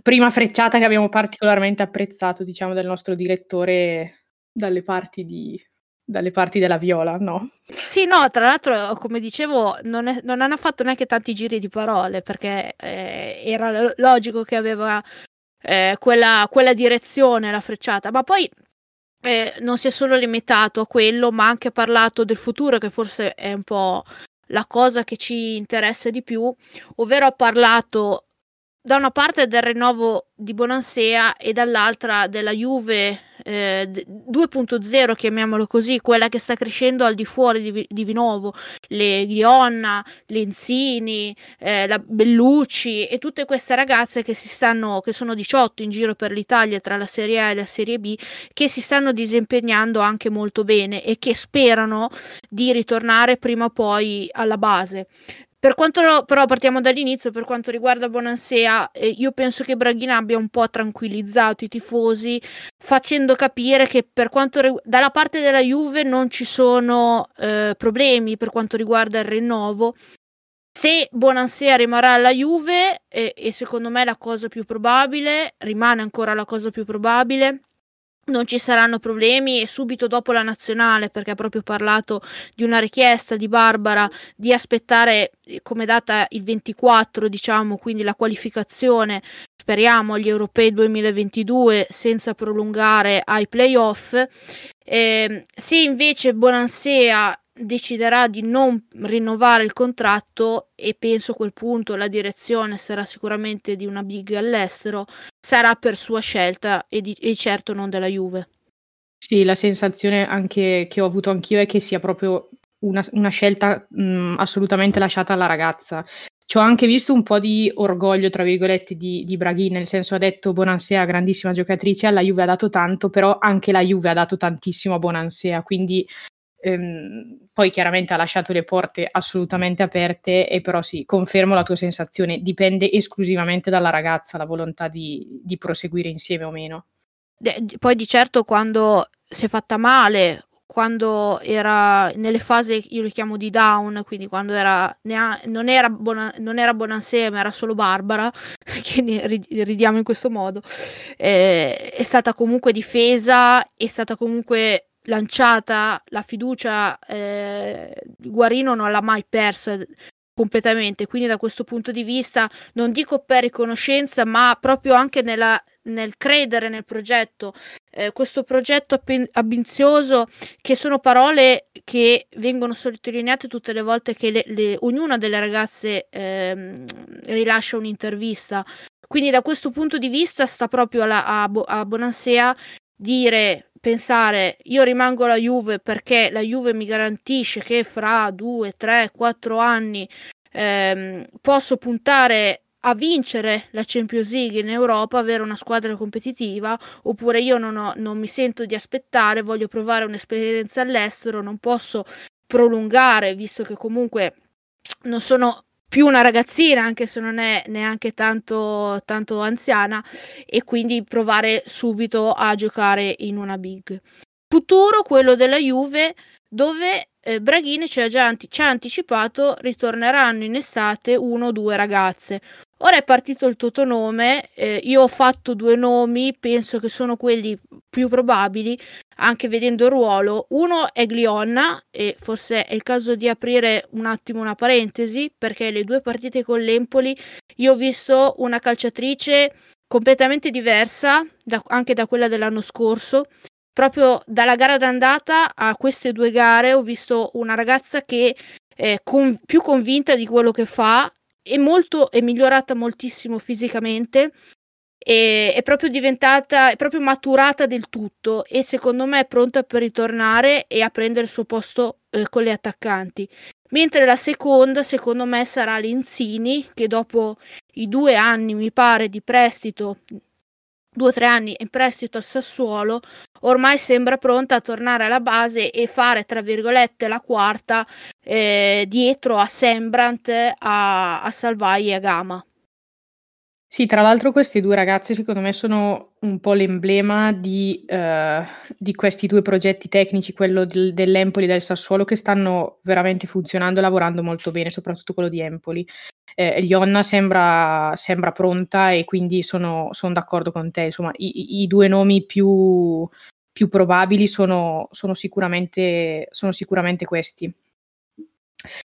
prima frecciata che abbiamo particolarmente apprezzato, diciamo, del nostro direttore dalle parti di dalle parti della Viola, no? Sì, no, tra l'altro, come dicevo, non, è- non hanno fatto neanche tanti giri di parole perché eh, era lo- logico che aveva eh, quella, quella direzione la frecciata, ma poi eh, non si è solo limitato a quello, ma ha anche parlato del futuro, che forse è un po' la cosa che ci interessa di più, ovvero ha parlato da una parte del rinnovo di Bonansea e dall'altra della Juve eh, d- 2.0, chiamiamolo così, quella che sta crescendo al di fuori di, di Vinovo, le Grionna, Lenzini, eh, la Bellucci e tutte queste ragazze che si stanno, che sono 18 in giro per l'Italia tra la Serie A e la Serie B, che si stanno disimpegnando anche molto bene e che sperano di ritornare prima o poi alla base. Per quanto però partiamo dall'inizio, per quanto riguarda Bonansea, eh, io penso che Braghina abbia un po' tranquillizzato i tifosi, facendo capire che per quanto rigu- dalla parte della Juve non ci sono eh, problemi per quanto riguarda il rinnovo. Se Bonansea rimarrà alla Juve, e, e secondo me la cosa più probabile, rimane ancora la cosa più probabile, non ci saranno problemi e subito dopo la nazionale, perché ha proprio parlato di una richiesta di Barbara di aspettare eh, come data il 24, diciamo, quindi la qualificazione, speriamo, agli europei 2022 senza prolungare ai playoff. Eh, se invece Bonansea deciderà di non rinnovare il contratto e penso a quel punto la direzione sarà sicuramente di una big all'estero, sarà per sua scelta e, di- e certo non della Juve. Sì, la sensazione anche che ho avuto anch'io è che sia proprio una, una scelta mh, assolutamente lasciata alla ragazza. Ci ho anche visto un po' di orgoglio, tra virgolette, di, di Braghi, nel senso ha detto Bonansea, grandissima giocatrice, alla Juve ha dato tanto, però anche la Juve ha dato tantissimo a Bonansea, quindi ehm, poi chiaramente ha lasciato le porte assolutamente aperte e però sì, confermo la tua sensazione, dipende esclusivamente dalla ragazza la volontà di, di proseguire insieme o meno. De- poi di certo quando si è fatta male, quando era nelle fasi, io le chiamo di down, quindi quando era, nea- non, era Bona- non era Bonansea ma era solo Barbara, che ridiamo in questo modo, eh, è stata comunque difesa, è stata comunque lanciata la fiducia, eh, Guarino non l'ha mai persa completamente, quindi da questo punto di vista non dico per riconoscenza, ma proprio anche nella, nel credere nel progetto, eh, questo progetto ambizioso, che sono parole che vengono sottolineate tutte le volte che le- le- ognuna delle ragazze ehm, rilascia un'intervista. Quindi da questo punto di vista sta proprio alla- a, a Bonansea dire, pensare, io rimango alla Juve perché la Juve mi garantisce che fra due, tre, quattro anni ehm, posso puntare a vincere la Champions League in Europa, avere una squadra competitiva, oppure io non, ho- non mi sento di aspettare, voglio provare un'esperienza all'estero, non posso prolungare, visto che comunque non sono più una ragazzina, anche se non è neanche tanto, tanto anziana, e quindi provare subito a giocare in una big. Futuro quello della Juve, dove eh, Braghini ci ha già anti- ci ha anticipato ritorneranno in estate uno o due ragazze. Ora è partito il Totonome, eh, io ho fatto due nomi, penso che sono quelli più probabili, anche vedendo il ruolo. Uno è Glionna, e forse è il caso di aprire un attimo una parentesi, perché le due partite con l'Empoli io ho visto una calciatrice completamente diversa da- anche da quella dell'anno scorso. Proprio dalla gara d'andata a queste due gare ho visto una ragazza che è con- più convinta di quello che fa è molto è migliorata moltissimo fisicamente e è proprio diventata è proprio maturata del tutto e secondo me è pronta per ritornare e a prendere il suo posto eh, con le attaccanti. Mentre la seconda secondo me sarà Lenzini che dopo i due anni mi pare di prestito due o tre anni in prestito al Sassuolo, ormai sembra pronta a tornare alla base e fare, tra virgolette, la quarta eh, dietro a Sembrant, a, a Salvai e a Gama. Sì, tra l'altro questi due ragazzi secondo me sono un po' l'emblema di, eh, di questi due progetti tecnici, quello del, dell'Empoli e del Sassuolo, che stanno veramente funzionando e lavorando molto bene, soprattutto quello di Empoli. Eh, Lionna sembra, sembra pronta e quindi sono, sono d'accordo con te. Insomma, i, i due nomi più, più probabili sono, sono, sicuramente, sono sicuramente questi.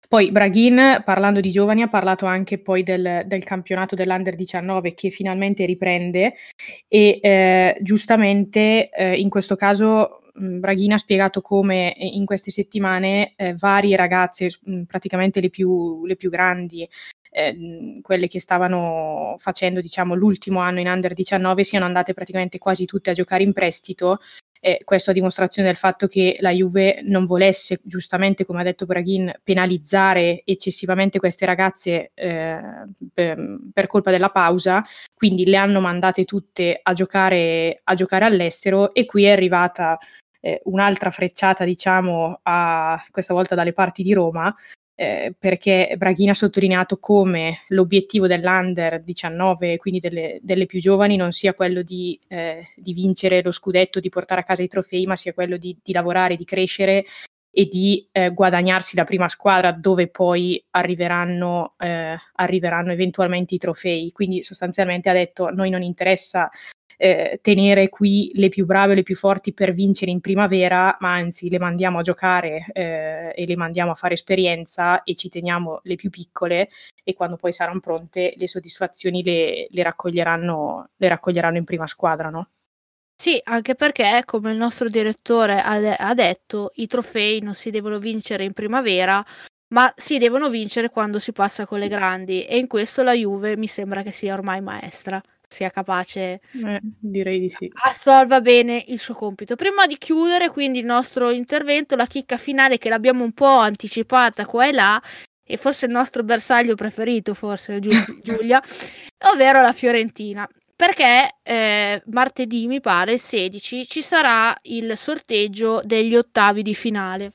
Poi Braghin, parlando di giovani, ha parlato anche poi del, del campionato dell'Under 19 che finalmente riprende e eh, giustamente eh, in questo caso Braghin ha spiegato come in queste settimane eh, varie ragazze, mh, praticamente le più, le più grandi, eh, quelle che stavano facendo diciamo, l'ultimo anno in Under 19, siano andate praticamente quasi tutte a giocare in prestito eh, questo a dimostrazione del fatto che la Juve non volesse, giustamente come ha detto Braghin, penalizzare eccessivamente queste ragazze eh, per, colpa della pausa, quindi le hanno mandate tutte a giocare, a giocare all'estero e qui è arrivata eh, un'altra frecciata, diciamo, a, questa volta dalle parti di Roma, eh, perché Braghini ha sottolineato come l'obiettivo dell'Under 19, quindi delle, delle più giovani, non sia quello di, eh, di, vincere lo scudetto, di portare a casa i trofei, ma sia quello di, di lavorare, di crescere e di eh, guadagnarsi la prima squadra dove poi arriveranno, eh, arriveranno eventualmente i trofei. Quindi sostanzialmente ha detto a noi non interessa eh, tenere qui le più brave, le più forti per vincere in primavera, ma anzi le mandiamo a giocare eh, e le mandiamo a fare esperienza e ci teniamo le più piccole e quando poi saranno pronte le soddisfazioni le, le, raccoglieranno, le raccoglieranno in prima squadra, no? Sì, anche perché, come il nostro direttore ha, de- ha detto, i trofei non si devono vincere in primavera, ma si devono vincere quando si passa con le grandi e in questo la Juve mi sembra che sia ormai maestra sia capace eh, direi di sì. assolva bene il suo compito. Prima di chiudere quindi il nostro intervento, la chicca finale che l'abbiamo un po' anticipata qua e là, e forse il nostro bersaglio preferito, forse Giulia, ovvero la Fiorentina. Perché eh, martedì, mi pare, il 16, ci sarà il sorteggio degli ottavi di finale.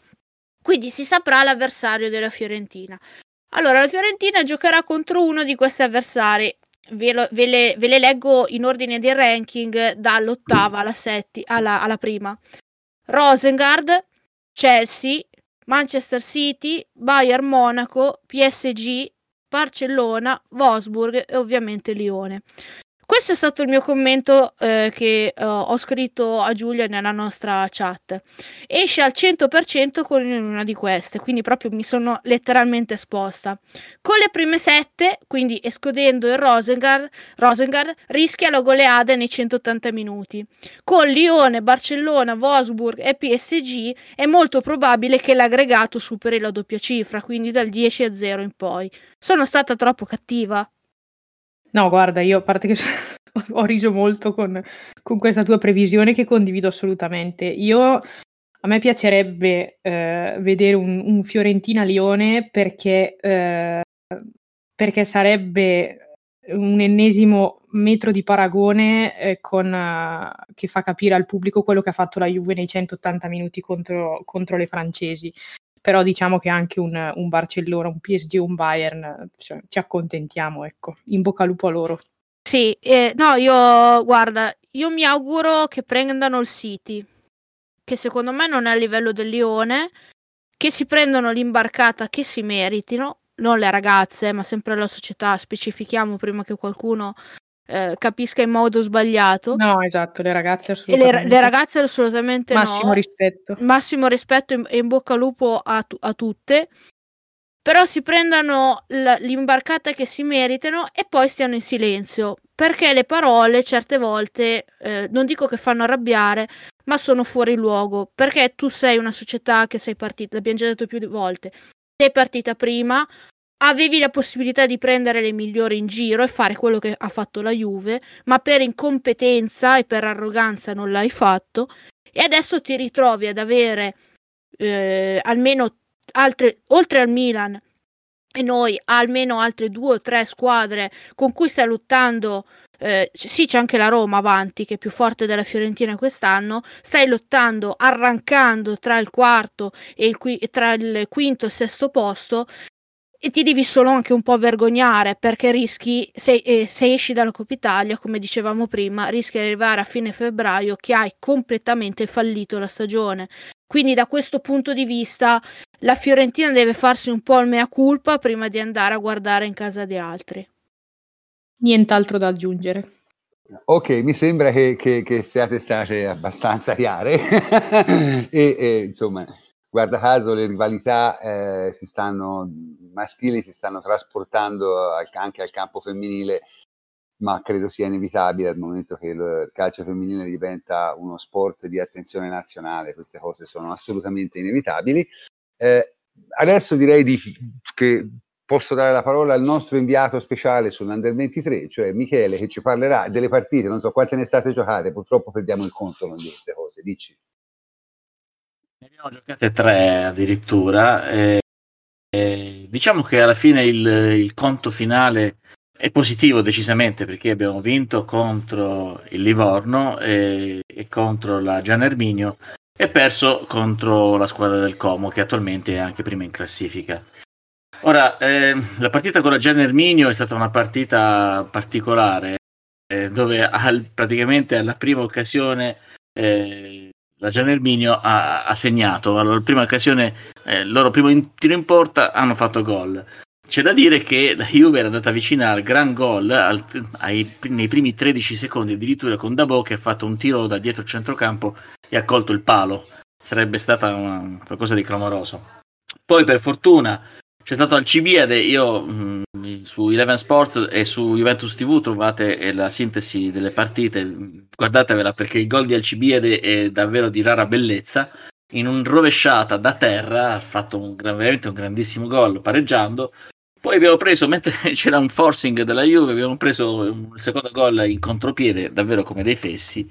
Quindi si saprà l'avversario della Fiorentina. Allora, la Fiorentina giocherà contro uno di questi avversari ve, lo, ve, le, ve, le, leggo in ordine di ranking dall'ottava alla, setti, alla, alla prima. Rosengard, Chelsea, Manchester City, Bayern Monaco, PSG, Barcellona, Wolfsburg e ovviamente Lione. Questo è stato il mio commento eh, che uh, ho scritto a Giulia nella nostra chat. Esce al 100% con una di queste, quindi proprio mi sono letteralmente esposta. Con le prime sette, quindi escludendo il Rosengard, Rosengard rischia la goleada nei 180 minuti. Con Lione, Barcellona, Wolfsburg e PSG è molto probabile che l'aggregato superi la doppia cifra, quindi dal 10 a 0 in poi. Sono stata troppo cattiva? No, guarda, io a parte che ho riso molto con, con questa tua previsione che condivido assolutamente. Io a me piacerebbe eh, vedere un, un Fiorentina-Lione perché, eh, perché sarebbe un ennesimo metro di paragone eh, con, uh, che fa capire al pubblico quello che ha fatto la Juve nei 180 minuti contro, contro le francesi però diciamo che anche un, un Barcellona, un PSG, un Bayern, cioè, ci accontentiamo, ecco, in bocca al lupo a loro. Sì, eh, no, io guarda, io mi auguro che prendano il City, che secondo me non è a livello del Lione, che si prendano l'imbarcata che si meritino, non le ragazze, ma sempre la società, specifichiamo prima che qualcuno eh, capisca in modo sbagliato. No, esatto, le ragazze assolutamente. Le, le, ragazze assolutamente Massimo no. rispetto. Massimo rispetto e in bocca al lupo a, a tutte. Però si prendano l- l'imbarcata che si meritano e poi stiano in silenzio. Perché le parole certe volte, eh, non dico che fanno arrabbiare, ma sono fuori luogo. Perché tu sei una società che sei partita, l'abbiamo già detto più volte, sei partita prima, avevi la possibilità di prendere le migliori in giro e fare quello che ha fatto la Juve, ma per incompetenza e per arroganza non l'hai fatto e adesso ti ritrovi ad avere eh, almeno altre, oltre al Milan e noi almeno altre due o tre squadre con cui stai lottando eh, sì, c'è anche la Roma avanti, che è più forte della Fiorentina quest'anno. Stai lottando, arrancando tra il quarto e il, qui- tra il quinto e il sesto posto. E ti devi solo anche un po' vergognare perché rischi, se, eh, se esci dalla Coppa Italia, come dicevamo prima, rischi di arrivare a fine febbraio che hai completamente fallito la stagione. Quindi da questo punto di vista la Fiorentina deve farsi un po' il mea culpa prima di andare a guardare in casa di altri. Nient'altro da aggiungere. Ok, mi sembra che, che- che siate state abbastanza chiare e, e, insomma, guarda caso le rivalità eh, si stanno, maschili si stanno trasportando al- anche al campo femminile, ma credo sia inevitabile al momento che il, calcio femminile diventa uno sport di attenzione nazionale, queste cose sono assolutamente inevitabili. Eh, adesso direi di- che posso dare la parola al nostro inviato speciale sull'Under 23, cioè Michele, che ci parlerà delle partite, non so quante ne state giocate, purtroppo perdiamo il conto con queste cose, dici. Ne abbiamo giocate tre addirittura. E, e diciamo che alla fine il, il conto finale è positivo decisamente perché abbiamo vinto contro il Livorno e, e contro la Gian Erminio e perso contro la squadra del Como che attualmente è anche prima in classifica. Ora, eh, la partita con la Gian Erminio è stata una partita particolare eh, dove al- praticamente alla prima occasione eh, la Gian Erminio ha, ha segnato. La prima occasione, eh, loro primo in- tiro in porta hanno fatto gol. C'è da dire che la Juve era andata vicina al gran gol al- ai- nei primi 13 secondi, addirittura con Dabo che ha fatto un tiro da dietro il centrocampo e ha colto il palo. Sarebbe stata una- qualcosa di clamoroso. Poi, per fortuna, c'è stato Alcibiade. Io mh, su Eleven Sports e su Juventus TV trovate eh, la sintesi delle partite. Guardatevela perché il gol di Alcibiade è davvero di rara bellezza. In un rovesciata da terra ha fatto un, veramente un grandissimo gol pareggiando. Poi abbiamo preso, mentre c'era un forcing della Juve, abbiamo preso un secondo gol in contropiede, davvero come dei fessi.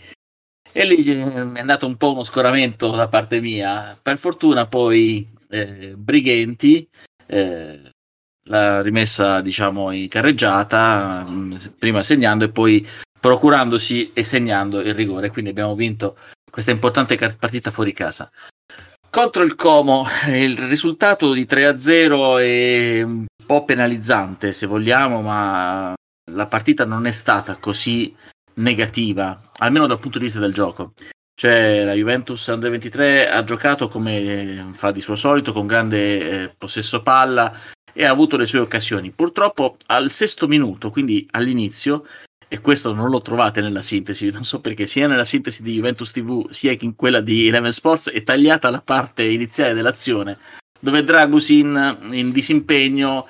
E lì eh, è andato un po' uno scoramento da parte mia. Per fortuna poi eh, Brighenti eh, l'ha rimessa diciamo in carreggiata, mh, prima segnando e poi procurandosi e segnando il rigore. Quindi abbiamo vinto questa importante partita fuori casa. Contro il Como eh, il risultato di 3-0 è un po' penalizzante se vogliamo, ma la partita non è stata così negativa, almeno dal punto di vista del gioco. Cioè, la Juventus Under 23 ha giocato come eh, fa di suo solito, con grande eh, possesso palla e ha avuto le sue occasioni. Purtroppo al sesto minuto, quindi all'inizio, e questo non lo trovate nella sintesi, non so perché, sia nella sintesi di Juventus TV sia in quella di Eleven Sports è tagliata la parte iniziale dell'azione, dove Dragusin in disimpegno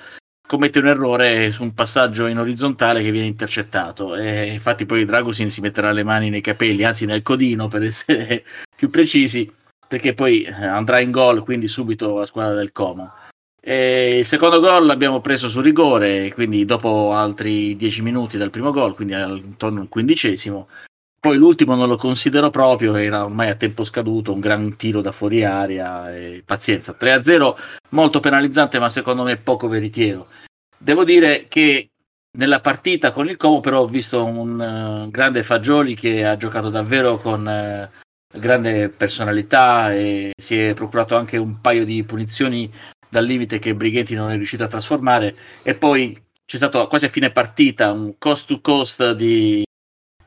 commette un errore su un passaggio in orizzontale che viene intercettato e infatti poi Dragusin si metterà le mani nei capelli, anzi nel codino per essere più precisi, perché poi eh, andrà in gol, quindi subito la squadra del Como. E il secondo gol l'abbiamo preso su rigore, quindi dopo altri 10 minuti dal primo gol, quindi intorno al quindicesimo. Poi l'ultimo non lo considero proprio, era ormai a tempo scaduto, un gran tiro da fuori area, e pazienza. 3-0 molto penalizzante, ma secondo me poco veritiero. Devo dire che nella partita con il Como però ho visto un eh, grande Fagioli che ha giocato davvero con eh, grande personalità e si è procurato anche un paio di punizioni dal limite che Brighenti non è riuscito a trasformare e poi c'è stato quasi a fine partita un cost to cost di,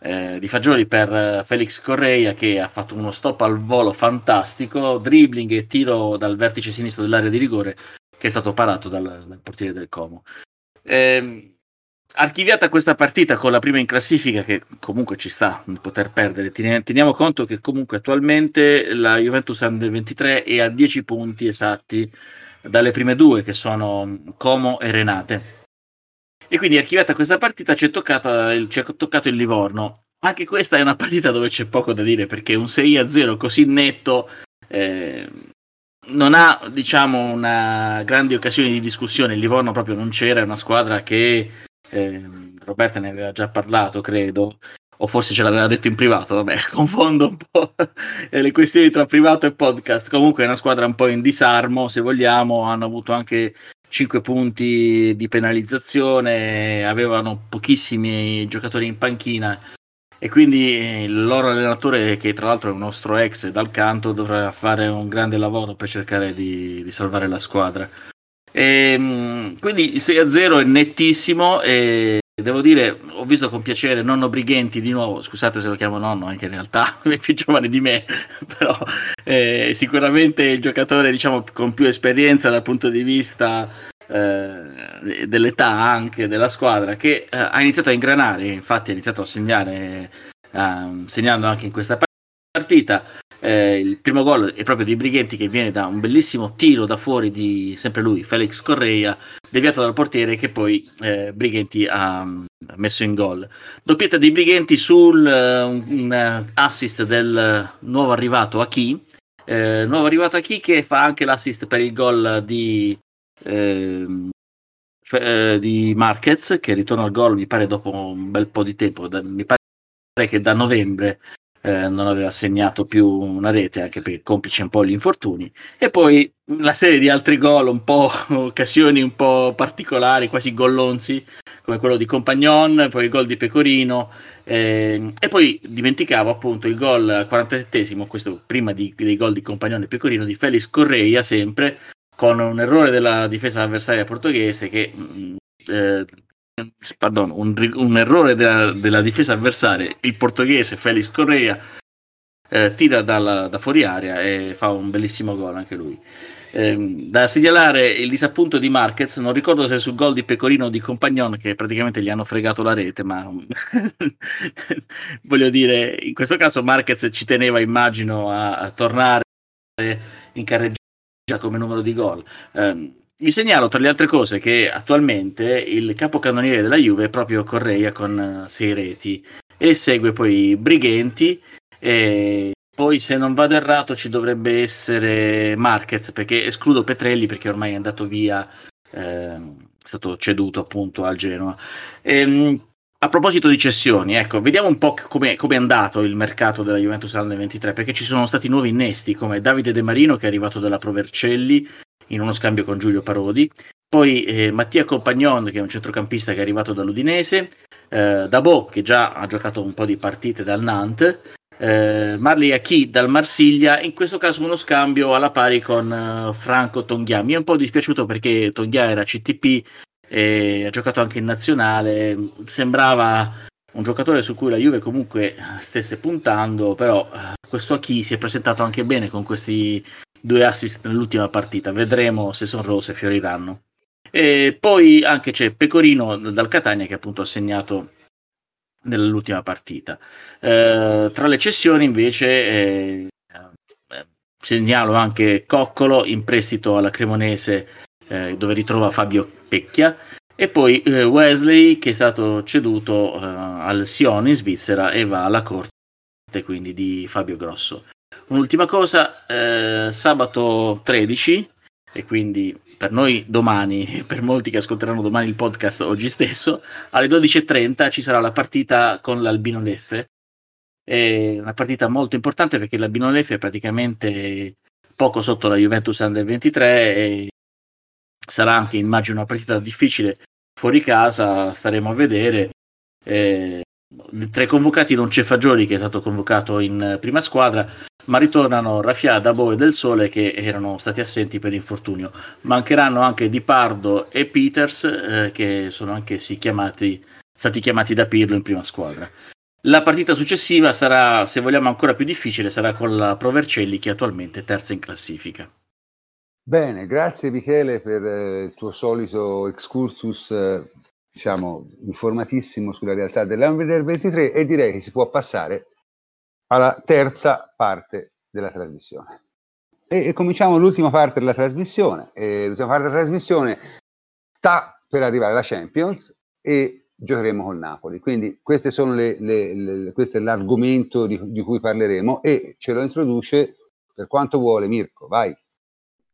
eh, di Fagioli per eh, Felix Correia che ha fatto uno stop al volo fantastico, dribbling e tiro dal vertice sinistro dell'area di rigore che è stato parato dal, dal portiere del Como. Ehm, archiviata questa partita con la prima in classifica che comunque ci sta di poter perdere Teni- teniamo conto che comunque attualmente la Juventus Under 23 è a 10 punti esatti dalle prime due che sono Como e Renate e quindi archiviata questa partita ci è, toccata ci è toccato il Livorno. Anche questa è una partita dove c'è poco da dire perché un 6 a 0 così netto eh, non ha diciamo una grandi occasioni di discussione. Il Livorno proprio non c'era è una squadra che eh, Roberta ne aveva già parlato credo o forse ce l'aveva detto in privato vabbè confondo un po' le questioni tra privato e podcast. Comunque è una squadra un po' in disarmo se vogliamo. Hanno avuto anche 5 punti di penalizzazione, avevano pochissimi giocatori in panchina e quindi il loro allenatore, che tra l'altro è un nostro ex dal canto, dovrà fare un grande lavoro per cercare di, di salvare la squadra. E, ehm, quindi il 6-0 è nettissimo e devo dire, ho visto con piacere nonno Brighenti di nuovo, scusate se lo chiamo nonno, anche in realtà è più giovane di me, però eh, sicuramente il giocatore diciamo con più esperienza dal punto di vista eh, dell'età anche della squadra che eh, ha iniziato a ingranare, infatti ha iniziato a segnare, eh, segnando anche in questa partita. Eh, il primo gol è proprio di Brighenti che viene da un bellissimo tiro da fuori di sempre lui, Felix Correia, deviato dal portiere che poi eh, Brighenti ha, ha messo in gol. Doppietta di Brighenti sul uh, un, assist del nuovo arrivato Aki, eh, nuovo arrivato Aki che fa anche l'assist per il gol di, eh, di Marquez che ritorna al gol mi pare dopo un bel po' di tempo, da, mi pare che da novembre eh, non aveva segnato più una rete anche perché complice un po' gli infortuni. E poi una serie di altri gol un po' occasioni un po' particolari quasi gollonzi come quello di Compagnon poi il gol di Pecorino eh, e poi dimenticavo appunto il gol al 47esimo questo prima di, dei gol di Compagnon e Pecorino di Felix Correia sempre con un errore della difesa avversaria portoghese che mm, eh, pardon, un, un, errore della, della, difesa avversaria, il portoghese Felix Correa eh, tira dalla, da fuori area e fa un bellissimo gol anche lui. Eh, da segnalare il disappunto di Marquez, non ricordo se sul gol di Pecorino o di Compagnon che praticamente gli hanno fregato la rete, ma voglio dire, in questo caso Marquez ci teneva, immagino, a, a tornare in carreggiata come numero di gol. Eh, vi segnalo tra le altre cose che attualmente il capocannoniere della Juve è proprio Correia con 6 reti e segue poi Brighenti e poi se non vado errato ci dovrebbe essere Marquez perché escludo Petrelli perché ormai è andato via, eh, è stato ceduto appunto al Genoa. E, ehm, a proposito di cessioni, ecco, vediamo un po' come è andato il mercato della Juventus nel 23 perché ci sono stati nuovi innesti come Davide De Marino che è arrivato dalla Provercelli in uno scambio con Giulio Parodi. Poi eh, Mattia Compagnon, che è un centrocampista che è arrivato dall'Udinese, eh, Dabo, che già ha giocato un po' di partite dal Nantes, eh, Marley Aki dal Marsiglia, in questo caso uno scambio alla pari con uh, Franco Tonghia. Mi è un po' dispiaciuto perché Tonghia era CTP e ha giocato anche in nazionale, sembrava un giocatore su cui la Juve comunque stesse puntando, però uh, questo Aki si è presentato anche bene con questi due assist nell'ultima partita. Vedremo se sono rose fioriranno. E poi anche c'è Pecorino dal Catania che appunto ha segnato nell'ultima partita. Eh, tra le cessioni invece eh, eh, segnalo anche Coccolo in prestito alla Cremonese eh, dove ritrova Fabio Pecchia e poi eh, Wesley che è stato ceduto eh, al Sion in Svizzera e va alla corte quindi di Fabio Grosso. Un'ultima cosa, eh, sabato 13, e quindi per noi domani, per molti che ascolteranno domani il podcast oggi stesso, alle 12.30 ci sarà la partita con l'Albino Leffe. È una partita molto importante perché l'Albino Leffe è praticamente poco sotto la Juventus Under 23 e sarà anche, immagino, una partita difficile fuori casa, staremo a vedere. Eh, tra i convocati non c'è Fagioli che è stato convocato in prima squadra, ma ritornano Rafia, Dabo e Del Sole che erano stati assenti per infortunio. Mancheranno anche Di Pardo e Peters eh, che sono anche sì chiamati, stati chiamati da Pirlo in prima squadra. La partita successiva sarà, se vogliamo, ancora più difficile, sarà con la Provercelli che è attualmente terza in classifica. Bene, grazie Michele per eh, il tuo solito excursus, eh, diciamo, informatissimo sulla realtà dell'Unreader 23 e direi che si può passare alla terza parte della trasmissione. E, e cominciamo l'ultima parte della trasmissione. E l'ultima parte della trasmissione sta per arrivare la Champions e giocheremo col Napoli. Quindi le, le, le, questo è l'argomento di, di cui parleremo e ce lo introduce per quanto vuole Mirko. Vai.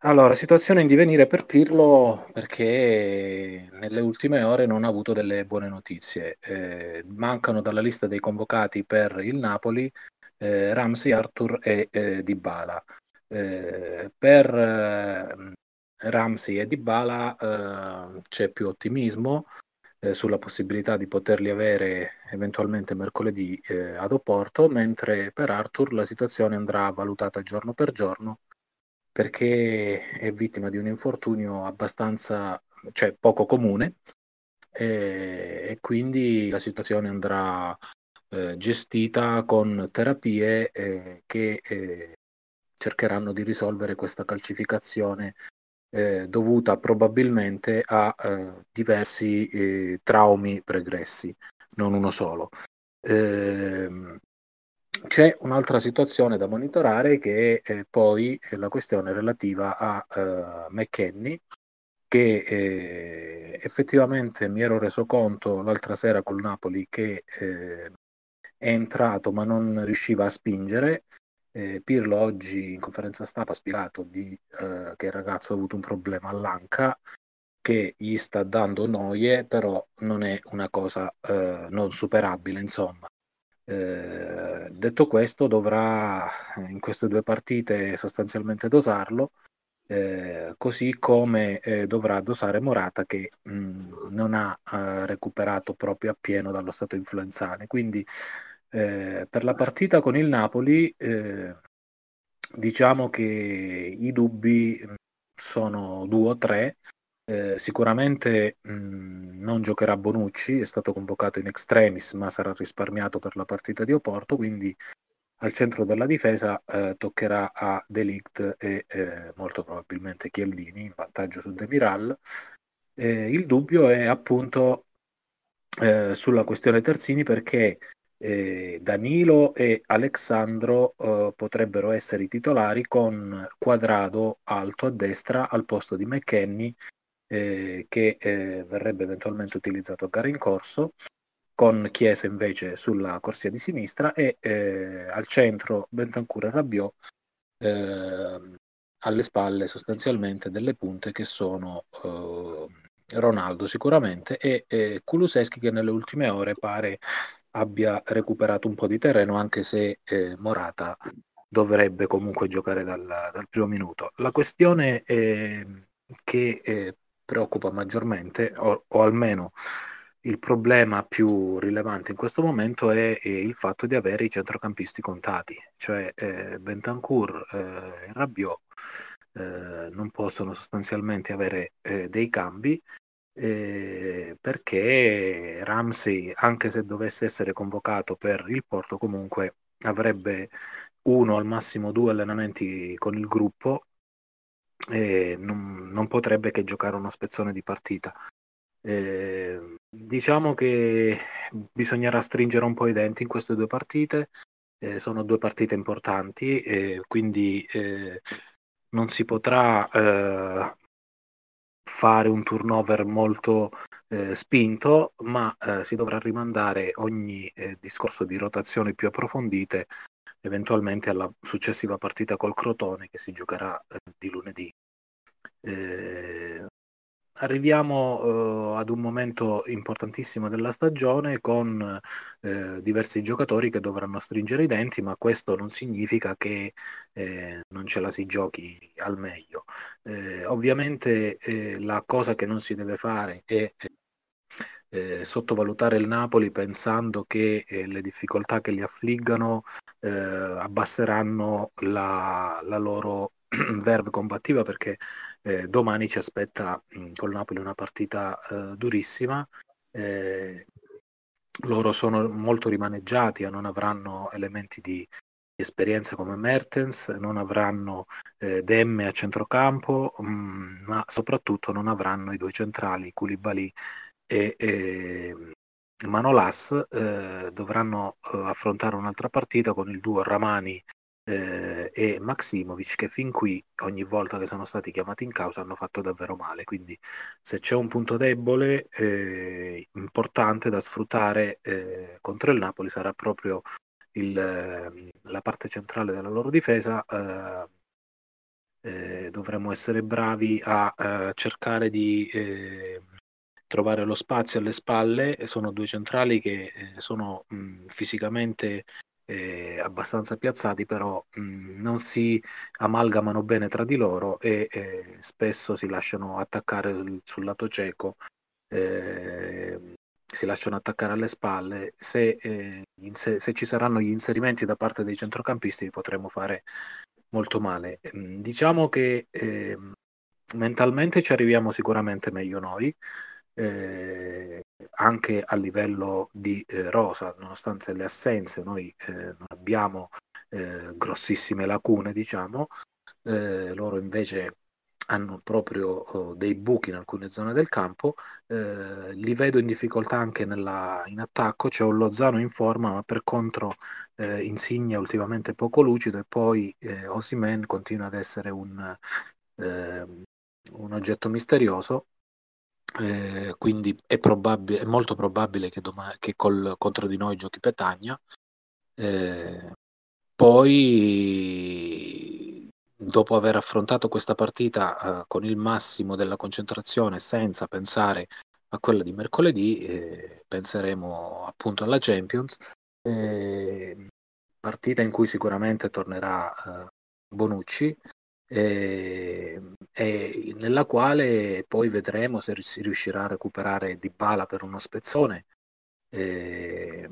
Allora, situazione in divenire per Pirlo perché nelle ultime ore non ha avuto delle buone notizie. Eh, mancano dalla lista dei convocati per il Napoli eh, Ramsey, Arthur e eh, Dybala. Eh, per, eh, Ramsey e Dybala eh, c'è più ottimismo eh, sulla possibilità di poterli avere eventualmente mercoledì ad Oporto, mentre per Arthur la situazione andrà valutata giorno per giorno perché è vittima di un infortunio abbastanza, cioè poco comune e quindi la situazione andrà eh, gestita con terapie eh, che eh, cercheranno di risolvere questa calcificazione eh, dovuta probabilmente a eh, diversi traumi pregressi, non uno solo. Ehm, c'è un'altra situazione da monitorare che è poi la questione relativa a McKenny, che eh, effettivamente mi ero reso conto l'altra sera col Napoli che eh, è entrato ma non riusciva a spingere eh, Pirlo oggi in conferenza stampa ha spiegato di, eh, che il ragazzo ha avuto un problema all'anca che gli sta dando noie, però non è una cosa eh, non superabile, insomma. Eh, detto questo, dovrà in queste due partite sostanzialmente dosarlo, eh, così come eh, dovrà dosare Morata che mh, mm, non ha recuperato proprio appieno dallo stato influenzale. Quindi eh, per la partita con il Napoli, eh, diciamo che i dubbi mm, sono due o tre. Eh, sicuramente mh, mm, non giocherà Bonucci, è stato convocato in extremis, ma sarà risparmiato per la partita di Oporto, quindi al centro della difesa eh, toccherà a Delict e eh, molto probabilmente Chiellini in vantaggio su Demiral. Eh, il dubbio è appunto eh, sulla questione terzini perché eh, Danilo e Alexandro eh, potrebbero essere i titolari con Quadrado alto a destra al posto di McKenny che verrebbe eventualmente utilizzato a gara in corso con Chiesa invece sulla corsia di sinistra e eh, al centro Bentancur e Rabiot ehm, alle spalle sostanzialmente delle punte che sono eh, Ronaldo sicuramente e eh, Kuluseschi che nelle ultime ore pare abbia recuperato un po' di terreno, anche se eh, Morata dovrebbe comunque giocare dal, dal primo minuto. La questione eh, che eh, preoccupa maggiormente, o, o, almeno il problema più rilevante in questo momento, è, è il fatto di avere i centrocampisti contati, cioè eh, Bentancur e Rabiot eh, non possono sostanzialmente avere eh, dei cambi eh, perché Ramsey, anche se dovesse essere convocato per il Porto, comunque avrebbe uno al massimo due allenamenti con il gruppo e non, non potrebbe che giocare uno spezzone di partita. Eh, diciamo che bisognerà stringere un po' i denti in queste due partite. Eh, sono due partite importanti, e quindi eh, non si potrà eh, fare un turnover molto eh, spinto, ma eh, si dovrà rimandare ogni eh, discorso di rotazioni più approfondite eventualmente alla successiva partita col Crotone che si giocherà eh, di lunedì. Eh, arriviamo eh, ad un momento importantissimo della stagione con eh, diversi giocatori che dovranno stringere i denti, ma questo non significa che eh, non ce la si giochi al meglio. Eh, ovviamente eh, la cosa che non si deve fare è eh, sottovalutare il Napoli pensando che le difficoltà che li affliggano abbasseranno la, la loro verve combattiva perché eh, domani ci aspetta mh, col Napoli una partita eh, durissima. Eh, loro sono molto rimaneggiati e non avranno elementi di, esperienza come Mertens, non avranno eh, Demme a centrocampo, mh, ma soprattutto non avranno i due centrali, Koulibaly e, e Manolas, eh, dovranno eh, affrontare un'altra partita con il duo Ramani eh, e Maximovic che fin qui ogni volta che sono stati chiamati in causa hanno fatto davvero male. Quindi se c'è un punto debole eh, importante da sfruttare eh, contro il Napoli sarà proprio il, ehm, la parte centrale della loro difesa eh, eh, dovremmo essere bravi a, a cercare di eh, trovare lo spazio alle spalle. Sono due centrali che sono mh, fisicamente eh, abbastanza piazzati, però mh, non si amalgamano bene tra di loro e eh, spesso si lasciano attaccare sul, sul lato cieco, eh, si lasciano attaccare alle spalle. Se, eh, se, se, ci saranno gli inserimenti da parte dei centrocampisti potremmo fare molto male. Diciamo che ehm, mentalmente ci arriviamo sicuramente meglio noi. Eh, anche a livello di eh, rosa, nonostante le assenze, noi eh, non abbiamo eh, grossissime lacune, diciamo, eh, loro invece hanno proprio oh, dei buchi in alcune zone del campo, eh, li vedo in difficoltà anche nella, in attacco, c'è un Lozano in forma, ma per contro Insigne ultimamente poco lucido e poi eh, Osimen continua ad essere un, ehm, un oggetto misterioso eh, quindi è, probabile, è, molto probabile che, domani, che col, contro di noi giochi Petagna. Eh, poi, dopo aver affrontato questa partita eh, con il massimo della concentrazione, senza pensare a quella di mercoledì, eh, penseremo appunto alla Champions. Eh, partita in cui sicuramente tornerà Bonucci e, ehm, e nella quale poi vedremo se si riuscirà a recuperare Di Bala per uno spezzone, eh,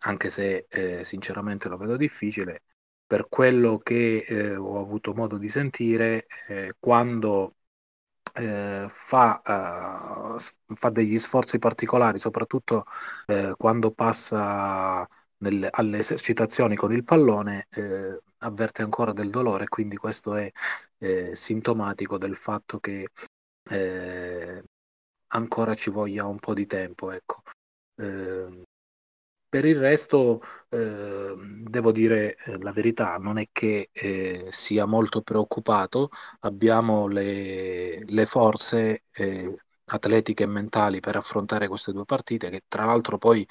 anche se eh, sinceramente lo vedo difficile. Per quello che eh, ho avuto modo di sentire, eh, quando eh, fa, uh, fa, degli sforzi particolari, soprattutto eh, quando passa nelle, alle esercitazioni con il pallone, eh, avverte ancora del dolore, quindi questo è eh, sintomatico del fatto che eh, ancora ci voglia un po' di tempo. Ecco. Eh, per il resto, eh, devo dire eh, la verità, non è che eh, sia molto preoccupato, abbiamo le, le forze atletiche e mentali per affrontare queste due partite che tra l'altro poi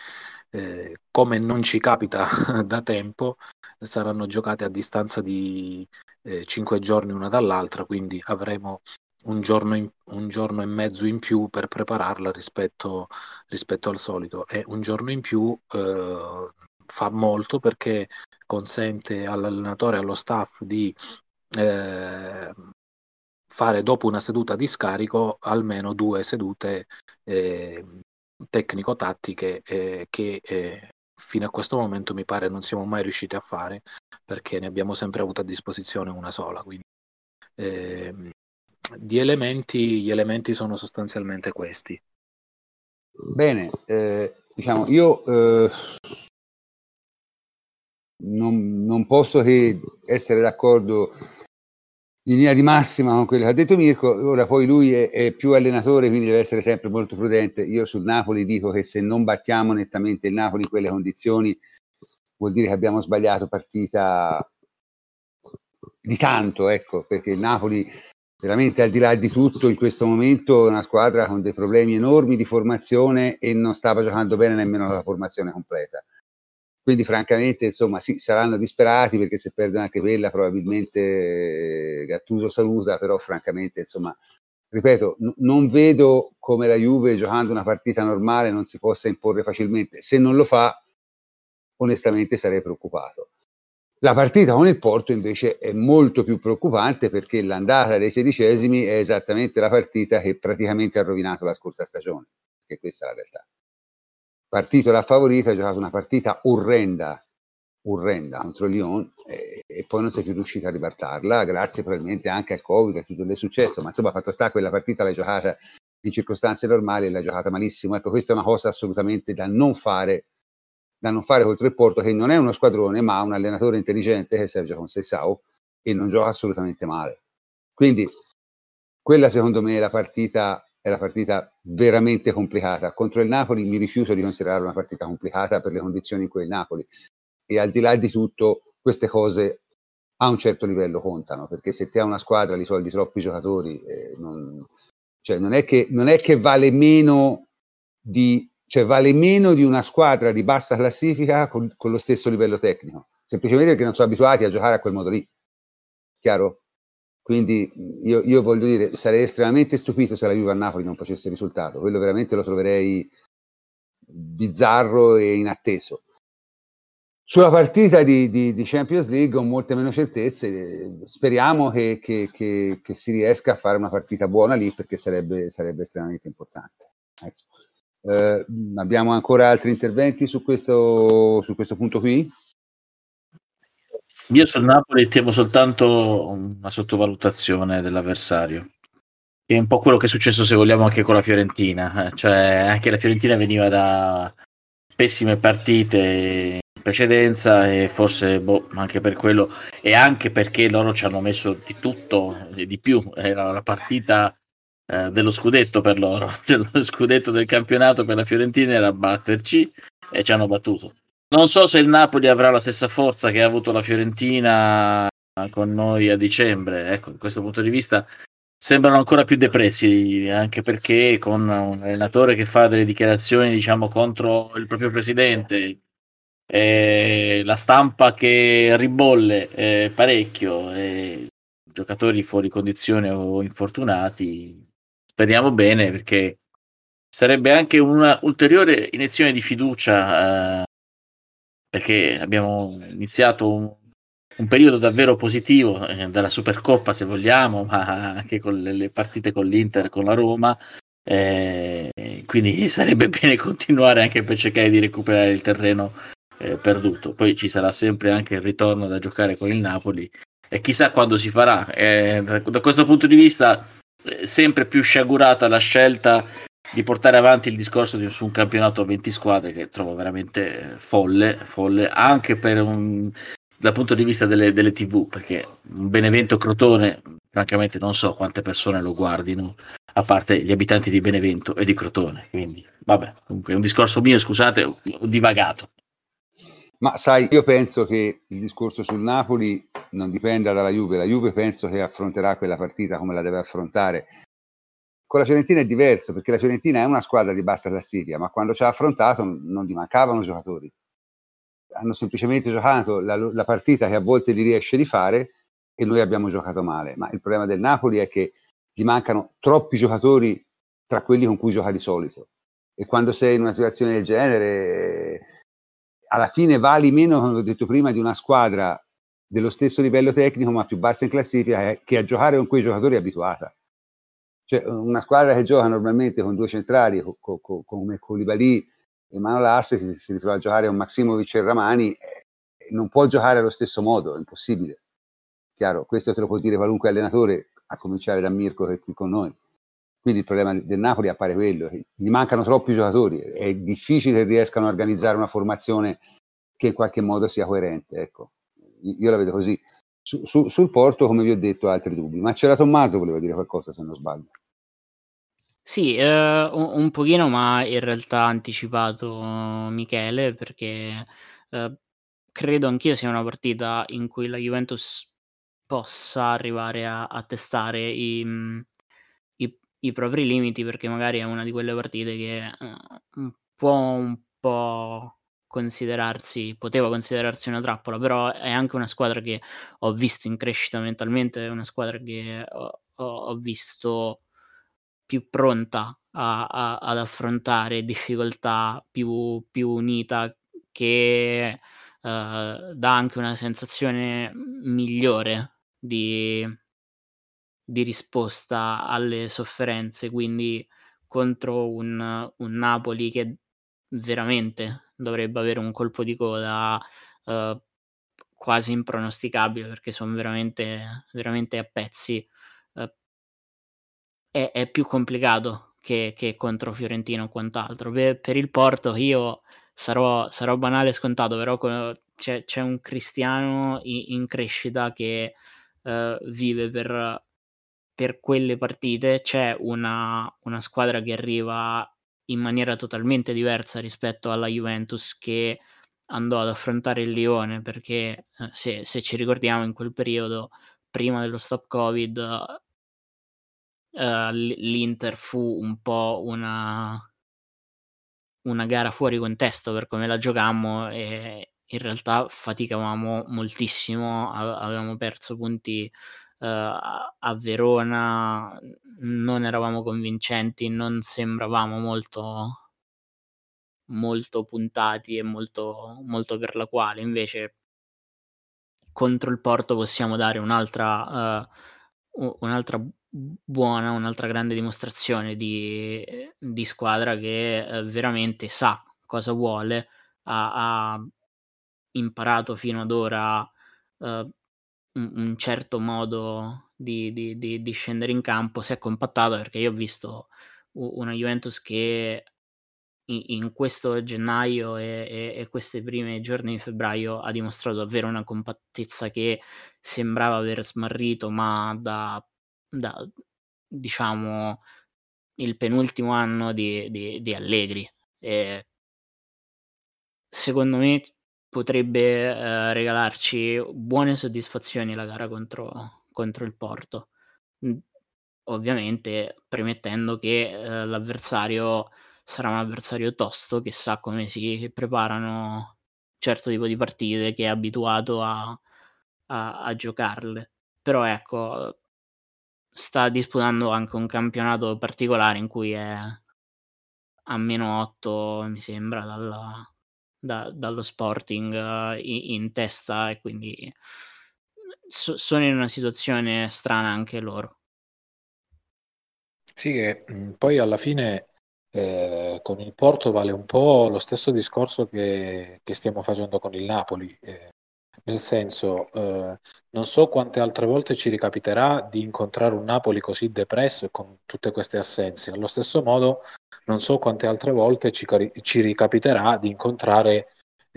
eh, come non ci capita da tempo saranno giocate a distanza di eh, 5 giorni una dall'altra quindi avremo un giorno, in, un giorno, e mezzo in più per prepararla rispetto, rispetto al solito. E un giorno in più eh, fa molto perché consente all'allenatore e allo staff di eh, fare dopo una seduta di scarico almeno due sedute eh, tecnico-tattiche eh, che eh, fino a questo momento mi pare non siamo mai riusciti a fare perché ne abbiamo sempre avuto a disposizione una sola. Quindi, ehm, di elementi, gli elementi sono sostanzialmente questi. Bene, eh, diciamo, io eh, non, non, posso che essere d'accordo in linea di massima con quello che ha detto Mirko, ora poi lui è, è, più allenatore, quindi deve essere sempre molto prudente. Io sul Napoli dico che se non battiamo nettamente il Napoli in quelle condizioni, vuol dire che abbiamo sbagliato partita di tanto, ecco, perché il Napoli veramente al di là di tutto in questo momento è una squadra con dei problemi enormi di formazione e non stava giocando bene nemmeno la formazione completa. Quindi francamente, insomma, sì, saranno disperati perché se perdono anche quella probabilmente Gattuso saluta, però francamente, insomma, ripeto, n- non vedo come la Juve giocando una partita normale non si possa imporre facilmente. Se non lo fa, onestamente sarei preoccupato. La partita con il Porto invece è molto più preoccupante perché l'andata dei sedicesimi è esattamente la partita che praticamente ha rovinato la scorsa stagione, che questa è la realtà partito da favorito, ha giocato una partita orrenda, orrenda contro Lyon e, e, poi non si è più riuscito a ribaltarla, grazie probabilmente anche al Covid e tutto il successo, ma insomma fatto sta quella partita l'ha giocata in circostanze normali e l'ha giocata malissimo. Ecco, questa è una cosa assolutamente da non fare, da non fare contro il Porto, che non è uno squadrone, ma un allenatore intelligente che è Sergio Conceição e non gioca assolutamente male. Quindi quella secondo me è la partita è la partita veramente complicata. Contro il Napoli mi rifiuto di considerare una partita complicata per le condizioni in cui il Napoli. E al di là di tutto, queste cose a un certo livello contano, perché se ti ha una squadra li togli troppi giocatori, eh, non, cioè non, è che, non è che vale meno di, cioè vale meno di una squadra di bassa classifica con, con lo stesso livello tecnico, semplicemente perché non sono abituati a giocare a quel modo lì. Chiaro? Quindi io, io, voglio dire, sarei estremamente stupito se la Juve a Napoli non facesse risultato, quello veramente lo troverei bizzarro e inatteso. sulla partita di, di, di, Champions League ho molte meno certezze. Speriamo che, che, che, che, si riesca a fare una partita buona lì perché sarebbe, sarebbe estremamente importante. Ecco. Eh, abbiamo ancora altri interventi su questo, su questo punto qui? Io sul Napoli temo soltanto una sottovalutazione dell'avversario. Che è un po' quello che è successo, se vogliamo, anche con la Fiorentina. Cioè, anche la Fiorentina veniva da pessime partite in precedenza e forse boh, anche per quello e anche perché loro ci hanno messo di tutto e di più. Era la partita eh, dello scudetto per loro, cioè, lo scudetto del campionato per la Fiorentina era batterci e ci hanno battuto. Non so se il Napoli avrà la stessa forza che ha avuto la Fiorentina con noi a dicembre. Ecco, da questo punto di vista sembrano ancora più depressi, anche perché con un allenatore che fa delle dichiarazioni, diciamo, contro il proprio presidente, eh, la stampa che ribolle eh, parecchio, eh, giocatori fuori condizione o infortunati, speriamo bene perché sarebbe anche una ulteriore iniezione di fiducia eh, perché abbiamo iniziato un, un periodo davvero positivo eh, dalla Supercoppa se vogliamo ma anche con le, le partite con l'Inter con la Roma eh, quindi sarebbe bene continuare anche per cercare di recuperare il terreno eh, perduto. Poi ci sarà sempre anche il ritorno da giocare con il Napoli e chissà quando si farà. Eh, da questo punto di vista sempre più sciagurata la scelta di portare avanti il discorso di, su un campionato a 20 squadre che trovo veramente folle, folle anche per un, dal punto di vista delle, delle, tv perché un Benevento Crotone francamente non so quante persone lo guardino a parte gli abitanti di Benevento e di Crotone quindi vabbè comunque è un discorso mio scusate ho divagato ma sai io penso che il discorso sul Napoli non dipenda dalla Juve. La Juve penso che affronterà quella partita come la deve affrontare. Con la Fiorentina è diverso perché la Fiorentina è una squadra di bassa classifica, ma quando ci ha affrontato non gli mancavano giocatori. Hanno semplicemente giocato la, la partita che a volte gli riesce di fare e noi abbiamo giocato male. Ma il problema del Napoli è che gli mancano troppi giocatori tra quelli con cui gioca di solito. E quando sei in una situazione del genere, alla fine vali meno, come ho detto prima, di una squadra dello stesso livello tecnico ma più bassa in classifica è che a giocare con quei giocatori è abituata. Cioè una squadra che gioca normalmente con due centrali co, co, co, come Koulibaly e Manolas si, si ritrova a giocare con Maximovic e Ramani eh, non può giocare allo stesso modo, è impossibile. Chiaro, questo te lo può dire qualunque allenatore, a cominciare da Mirko che è qui con noi. Quindi il problema del Napoli appare quello, gli mancano troppi giocatori, è difficile che riescano a organizzare una formazione che in qualche modo sia coerente. Ecco io la vedo così. Su, su, sul porto, come vi ho detto, altri dubbi. Ma c'era Tommaso, voleva dire qualcosa se non sbaglio. Sì, eh, un, pochino, ma in realtà ha anticipato Michele perché eh, credo anch'io sia una partita in cui la Juventus possa arrivare a, a testare i, i, i, propri limiti perché magari è una di quelle partite che eh, può un po' considerarsi, poteva considerarsi una trappola, però è anche una squadra che ho visto in crescita mentalmente, è una squadra che ho, ho visto più pronta a, a, ad affrontare difficoltà, più, più unita, che uh, dà anche una sensazione migliore di, di risposta alle sofferenze, quindi contro un, un Napoli che veramente dovrebbe avere un colpo di coda uh, quasi impronosticabile perché sono veramente, veramente a pezzi. Uh, è, è, più complicato che, che, contro Fiorentino o quant'altro. Per, per il Porto io sarò, sarò banale e scontato, però c'è, c'è un cristiano in, in crescita che uh, vive per, per quelle partite. C'è una, una squadra che arriva in maniera totalmente diversa rispetto alla Juventus che andò ad affrontare il Lione perché eh, se, se, ci ricordiamo in quel periodo prima dello stop covid uh, l'Inter fu un po' una, una gara fuori contesto per come la giocammo e in realtà faticavamo moltissimo avevamo perso punti a Verona non eravamo convincenti, non sembravamo molto, molto puntati e molto, molto per la quale. Invece contro il Porto possiamo dare un'altra, uh, un'altra buona, un'altra grande dimostrazione di, di squadra che uh, veramente sa cosa vuole, ha, ha imparato fino ad ora uh, un, un, certo modo di, di, di, di, scendere in campo, si è compattata perché io ho visto una Juventus che in, in questo gennaio e, e, e questi primi giorni di febbraio ha dimostrato davvero una compattezza che sembrava aver smarrito, ma da, da diciamo il penultimo anno di, di, di Allegri. E secondo me potrebbe eh, regalarci buone soddisfazioni la gara contro, contro il Porto. Ovviamente premettendo che eh, l'avversario sarà un avversario tosto che sa come si preparano certo tipo di partite, che è abituato a, a, a giocarle. Però ecco, sta disputando anche un campionato particolare in cui è a meno 8, mi sembra, dalla, da, dallo Sporting uh, in, in, testa e quindi so, sono in una situazione strana anche loro. Sì, che poi alla fine eh, con il Porto vale un po' lo stesso discorso che, che stiamo facendo con il Napoli, eh, nel senso eh, non so quante altre volte ci ricapiterà di incontrare un Napoli così depresso e con tutte queste assenze, allo stesso modo non so quante altre volte ci, ci ricapiterà di incontrare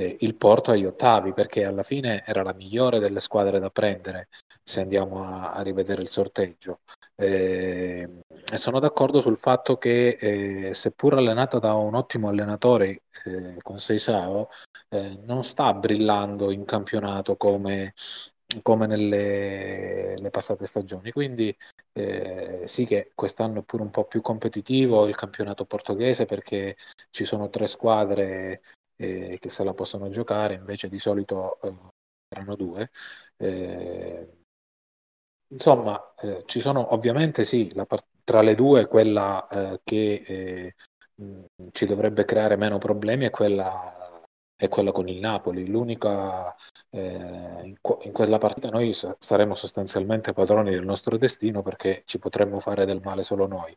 eh, il Porto agli ottavi, perché alla fine era la migliore delle squadre da prendere se andiamo a, a rivedere il sorteggio. Eh, sono d'accordo sul fatto che, eh, seppur allenata da un ottimo allenatore eh, con Seisao, eh, non sta brillando in campionato come, come nelle passate stagioni. Quindi eh, sì che quest'anno è pure un po' più competitivo il campionato portoghese perché ci sono tre squadre eh, che se la possono giocare, invece di solito eh, erano due. Eh, insomma, eh, ci sono ovviamente sì, part- tra le due quella eh, che mh, ci dovrebbe creare meno problemi è quella è quella con il Napoli. L'unica eh, in, in, quella partita noi saremo sostanzialmente padroni del nostro destino perché ci potremmo fare del male solo noi.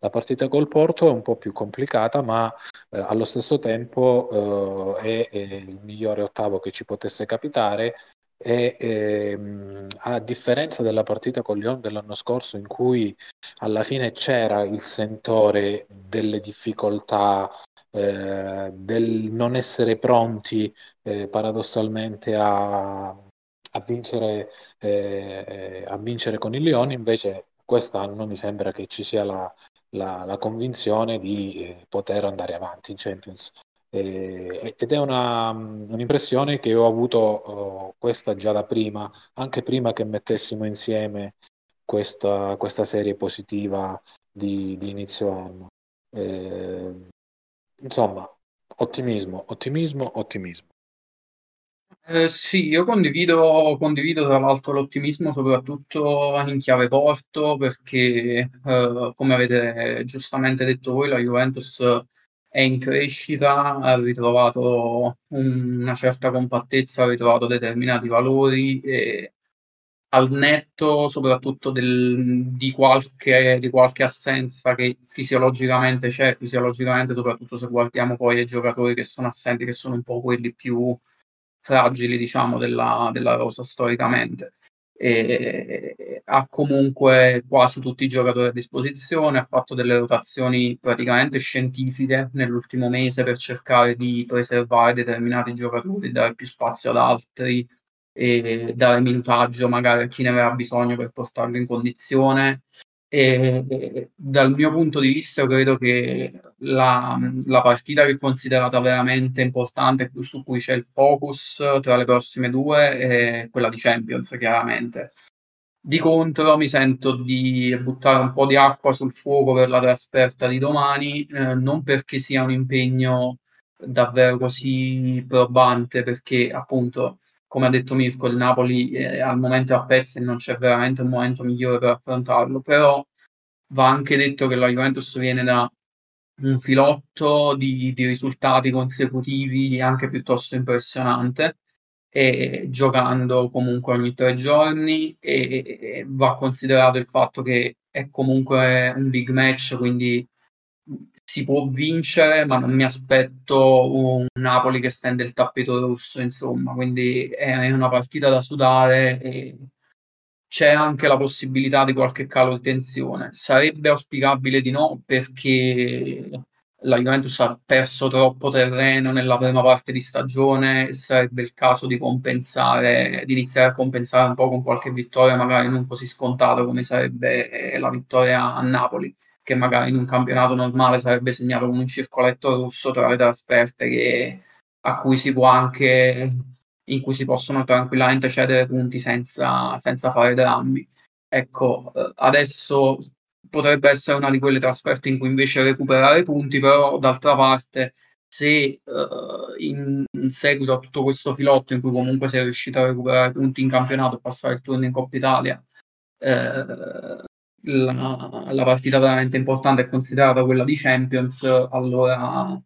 La partita col Porto è un po' più complicata, ma eh, allo stesso tempo eh, è, è, il migliore ottavo che ci potesse capitare e ehm, a differenza della partita con Lyon dell'anno scorso in cui alla fine c'era il sentore delle difficoltà eh, del non essere pronti eh, paradossalmente a, a, vincere, eh, a vincere con il Lione invece quest'anno mi sembra che ci sia la, la, la convinzione di eh, poter andare avanti in Champions. Eh, ed è una, un'impressione che ho avuto oh, questa già da prima, anche prima che mettessimo insieme questa, questa serie positiva di, di inizio anno. Eh, insomma, ottimismo, ottimismo, ottimismo. Eh, sì, io condivido, condivido tra l'altro l'ottimismo soprattutto in chiave Porto perché eh, come avete giustamente detto voi la Juventus è in crescita, ha ritrovato una certa compattezza, ha ritrovato determinati valori e al netto soprattutto del, di, qualche, di qualche assenza che fisiologicamente c'è, fisiologicamente soprattutto se guardiamo poi i giocatori che sono assenti, che sono un po' quelli più fragili, diciamo, della, della rosa storicamente. E ha comunque quasi tutti i giocatori a disposizione, ha fatto delle rotazioni praticamente scientifiche nell'ultimo mese per cercare di preservare determinati giocatori, dare più spazio ad altri e dare minutaggio magari a chi ne aveva bisogno per portarlo in condizione e, dal mio punto di vista, credo che la, la, partita che è considerata veramente importante, su cui c'è il focus tra le prossime due, è quella di Champions, chiaramente. Di contro, mi sento di buttare un po' di acqua sul fuoco per la trasferta di domani, eh, non perché sia un impegno davvero così probante, perché appunto come ha detto Mirko, il Napoli eh, al momento è a pezzi e non c'è veramente un momento migliore per affrontarlo, però va anche detto che la Juventus viene da un filotto di, di risultati consecutivi anche piuttosto impressionante e giocando comunque ogni tre giorni e, e, va considerato il fatto che è comunque un big match, quindi si può vincere, ma non mi aspetto un Napoli che stende il tappeto rosso, insomma, quindi è una partita da sudare e c'è anche la possibilità di qualche calo di tensione. Sarebbe auspicabile di no perché la Juventus ha perso troppo terreno nella prima parte di stagione, sarebbe il caso di compensare, di iniziare a compensare un po' con qualche vittoria magari non così scontata come sarebbe la vittoria a Napoli, che magari in un campionato normale sarebbe segnato con un circoletto rosso tra le trasferte che, a cui si può anche in cui si possono tranquillamente cedere punti senza, senza fare drammi. Ecco, eh, adesso potrebbe essere una di quelle trasferte in cui invece recuperare punti, però d'altra parte se uh, in, in, seguito a tutto questo filotto in cui comunque sei riuscito a recuperare punti in campionato e passare il turno in Coppa Italia, eh, la, la, partita veramente importante è considerata quella di Champions, allora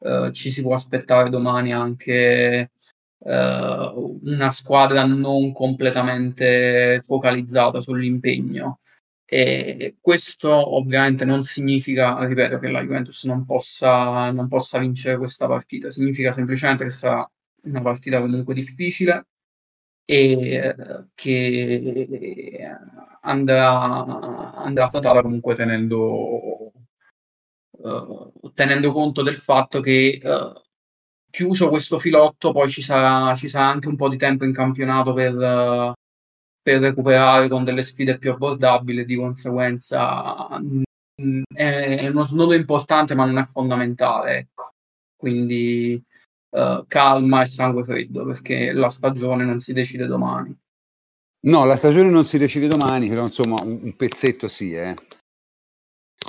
eh, ci si può aspettare domani anche uh, una squadra non completamente focalizzata sull'impegno. E questo ovviamente non significa, ripeto, che la Juventus non possa, non possa vincere questa partita, significa semplicemente che sarà una partita comunque difficile e eh, che andrà, andrà affrontata comunque tenendo, uh, tenendo conto del fatto che uh, chiuso questo filotto, poi ci sarà, ci sarà anche un po' di tempo in campionato per, per recuperare con delle sfide più abbordabili, di conseguenza mm, è uno snodo importante ma non è fondamentale. Ecco. Quindi uh, calma e sangue freddo perché la stagione non si decide domani. No, la stagione non si decide domani, però insomma un, un pezzetto sì, eh.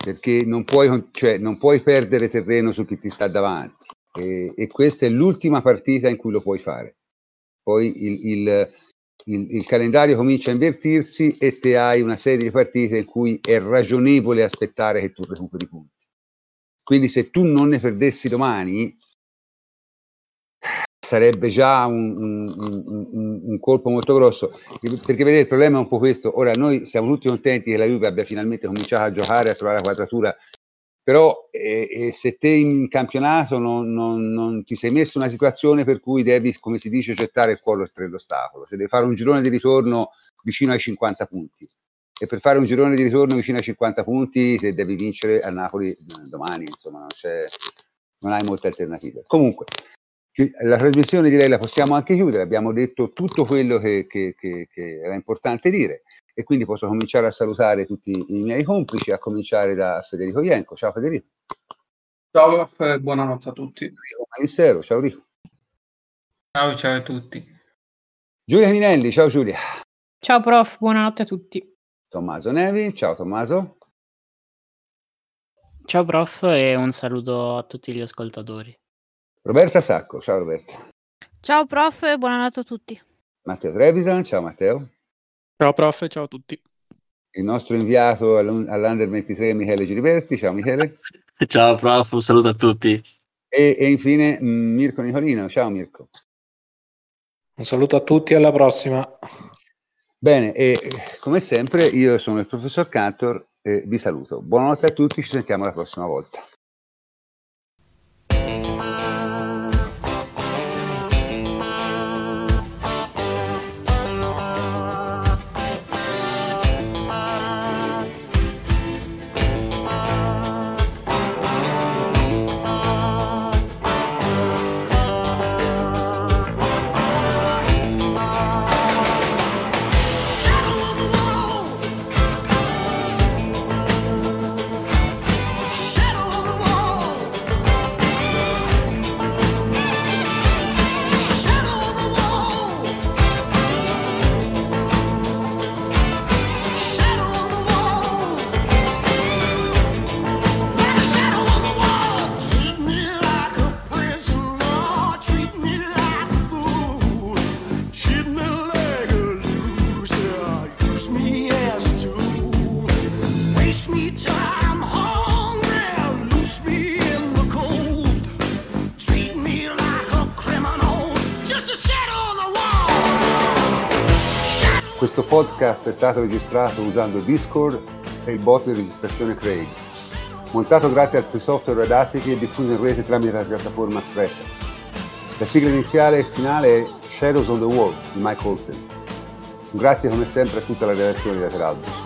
perché non puoi, cioè, non puoi perdere terreno su chi ti sta davanti e, e, questa è l'ultima partita in cui lo puoi fare. Poi il, il, il, il, calendario comincia a invertirsi e te hai una serie di partite in cui è ragionevole aspettare che tu recuperi punti. Quindi se tu non ne perdessi domani, sarebbe già un, un, un, un, colpo molto grosso. Perché vedete, il problema è un po' questo. Ora, noi siamo tutti contenti che la Juve abbia finalmente cominciato a giocare, a trovare la quadratura però eh, eh, se te in campionato non, non, non, ti sei messo in una situazione per cui devi, come si dice, gettare il cuore oltre l'ostacolo, se devi fare un girone di ritorno vicino ai 50 punti e per fare un girone di ritorno vicino ai 50 punti se devi vincere a Napoli eh, domani, insomma, non, non hai molte alternative. Comunque, la trasmissione direi la possiamo anche chiudere, abbiamo detto tutto quello che, che, che, che era importante dire e quindi posso cominciare a salutare tutti i miei complici, a cominciare da Federico Ienco. Ciao Federico. Ciao Raffaele, buonanotte a tutti. Rico Manissero, ciao Rico. Ciao, ciao a tutti. Giulia Minelli, ciao Giulia. Ciao prof, buonanotte a tutti. Tommaso Nevi, ciao Tommaso. Ciao prof e un saluto a tutti gli ascoltatori. Roberta Sacco, ciao Roberta. Ciao prof e buonanotte a tutti. Matteo Trevisan, ciao Matteo. Ciao prof, ciao a tutti. Il nostro inviato all'Under 23 Michele Giliberti, ciao Michele. ciao prof, un saluto a tutti. E, e infine mm, Mirko Nicolino, ciao Mirko. Un saluto a tutti, alla prossima. Bene, e come sempre io sono il professor Cantor e vi saluto. Buonanotte a tutti, ci sentiamo la prossima volta. Questo podcast è stato registrato usando Discord e il bot di registrazione Craig. Montato grazie al software Audacity e diffuso in rete tramite la piattaforma Spreaker. La sigla iniziale e finale è Shadows on the Wall di Mike Oldfield. Grazie come sempre a tutta la redazione di Lateralbus.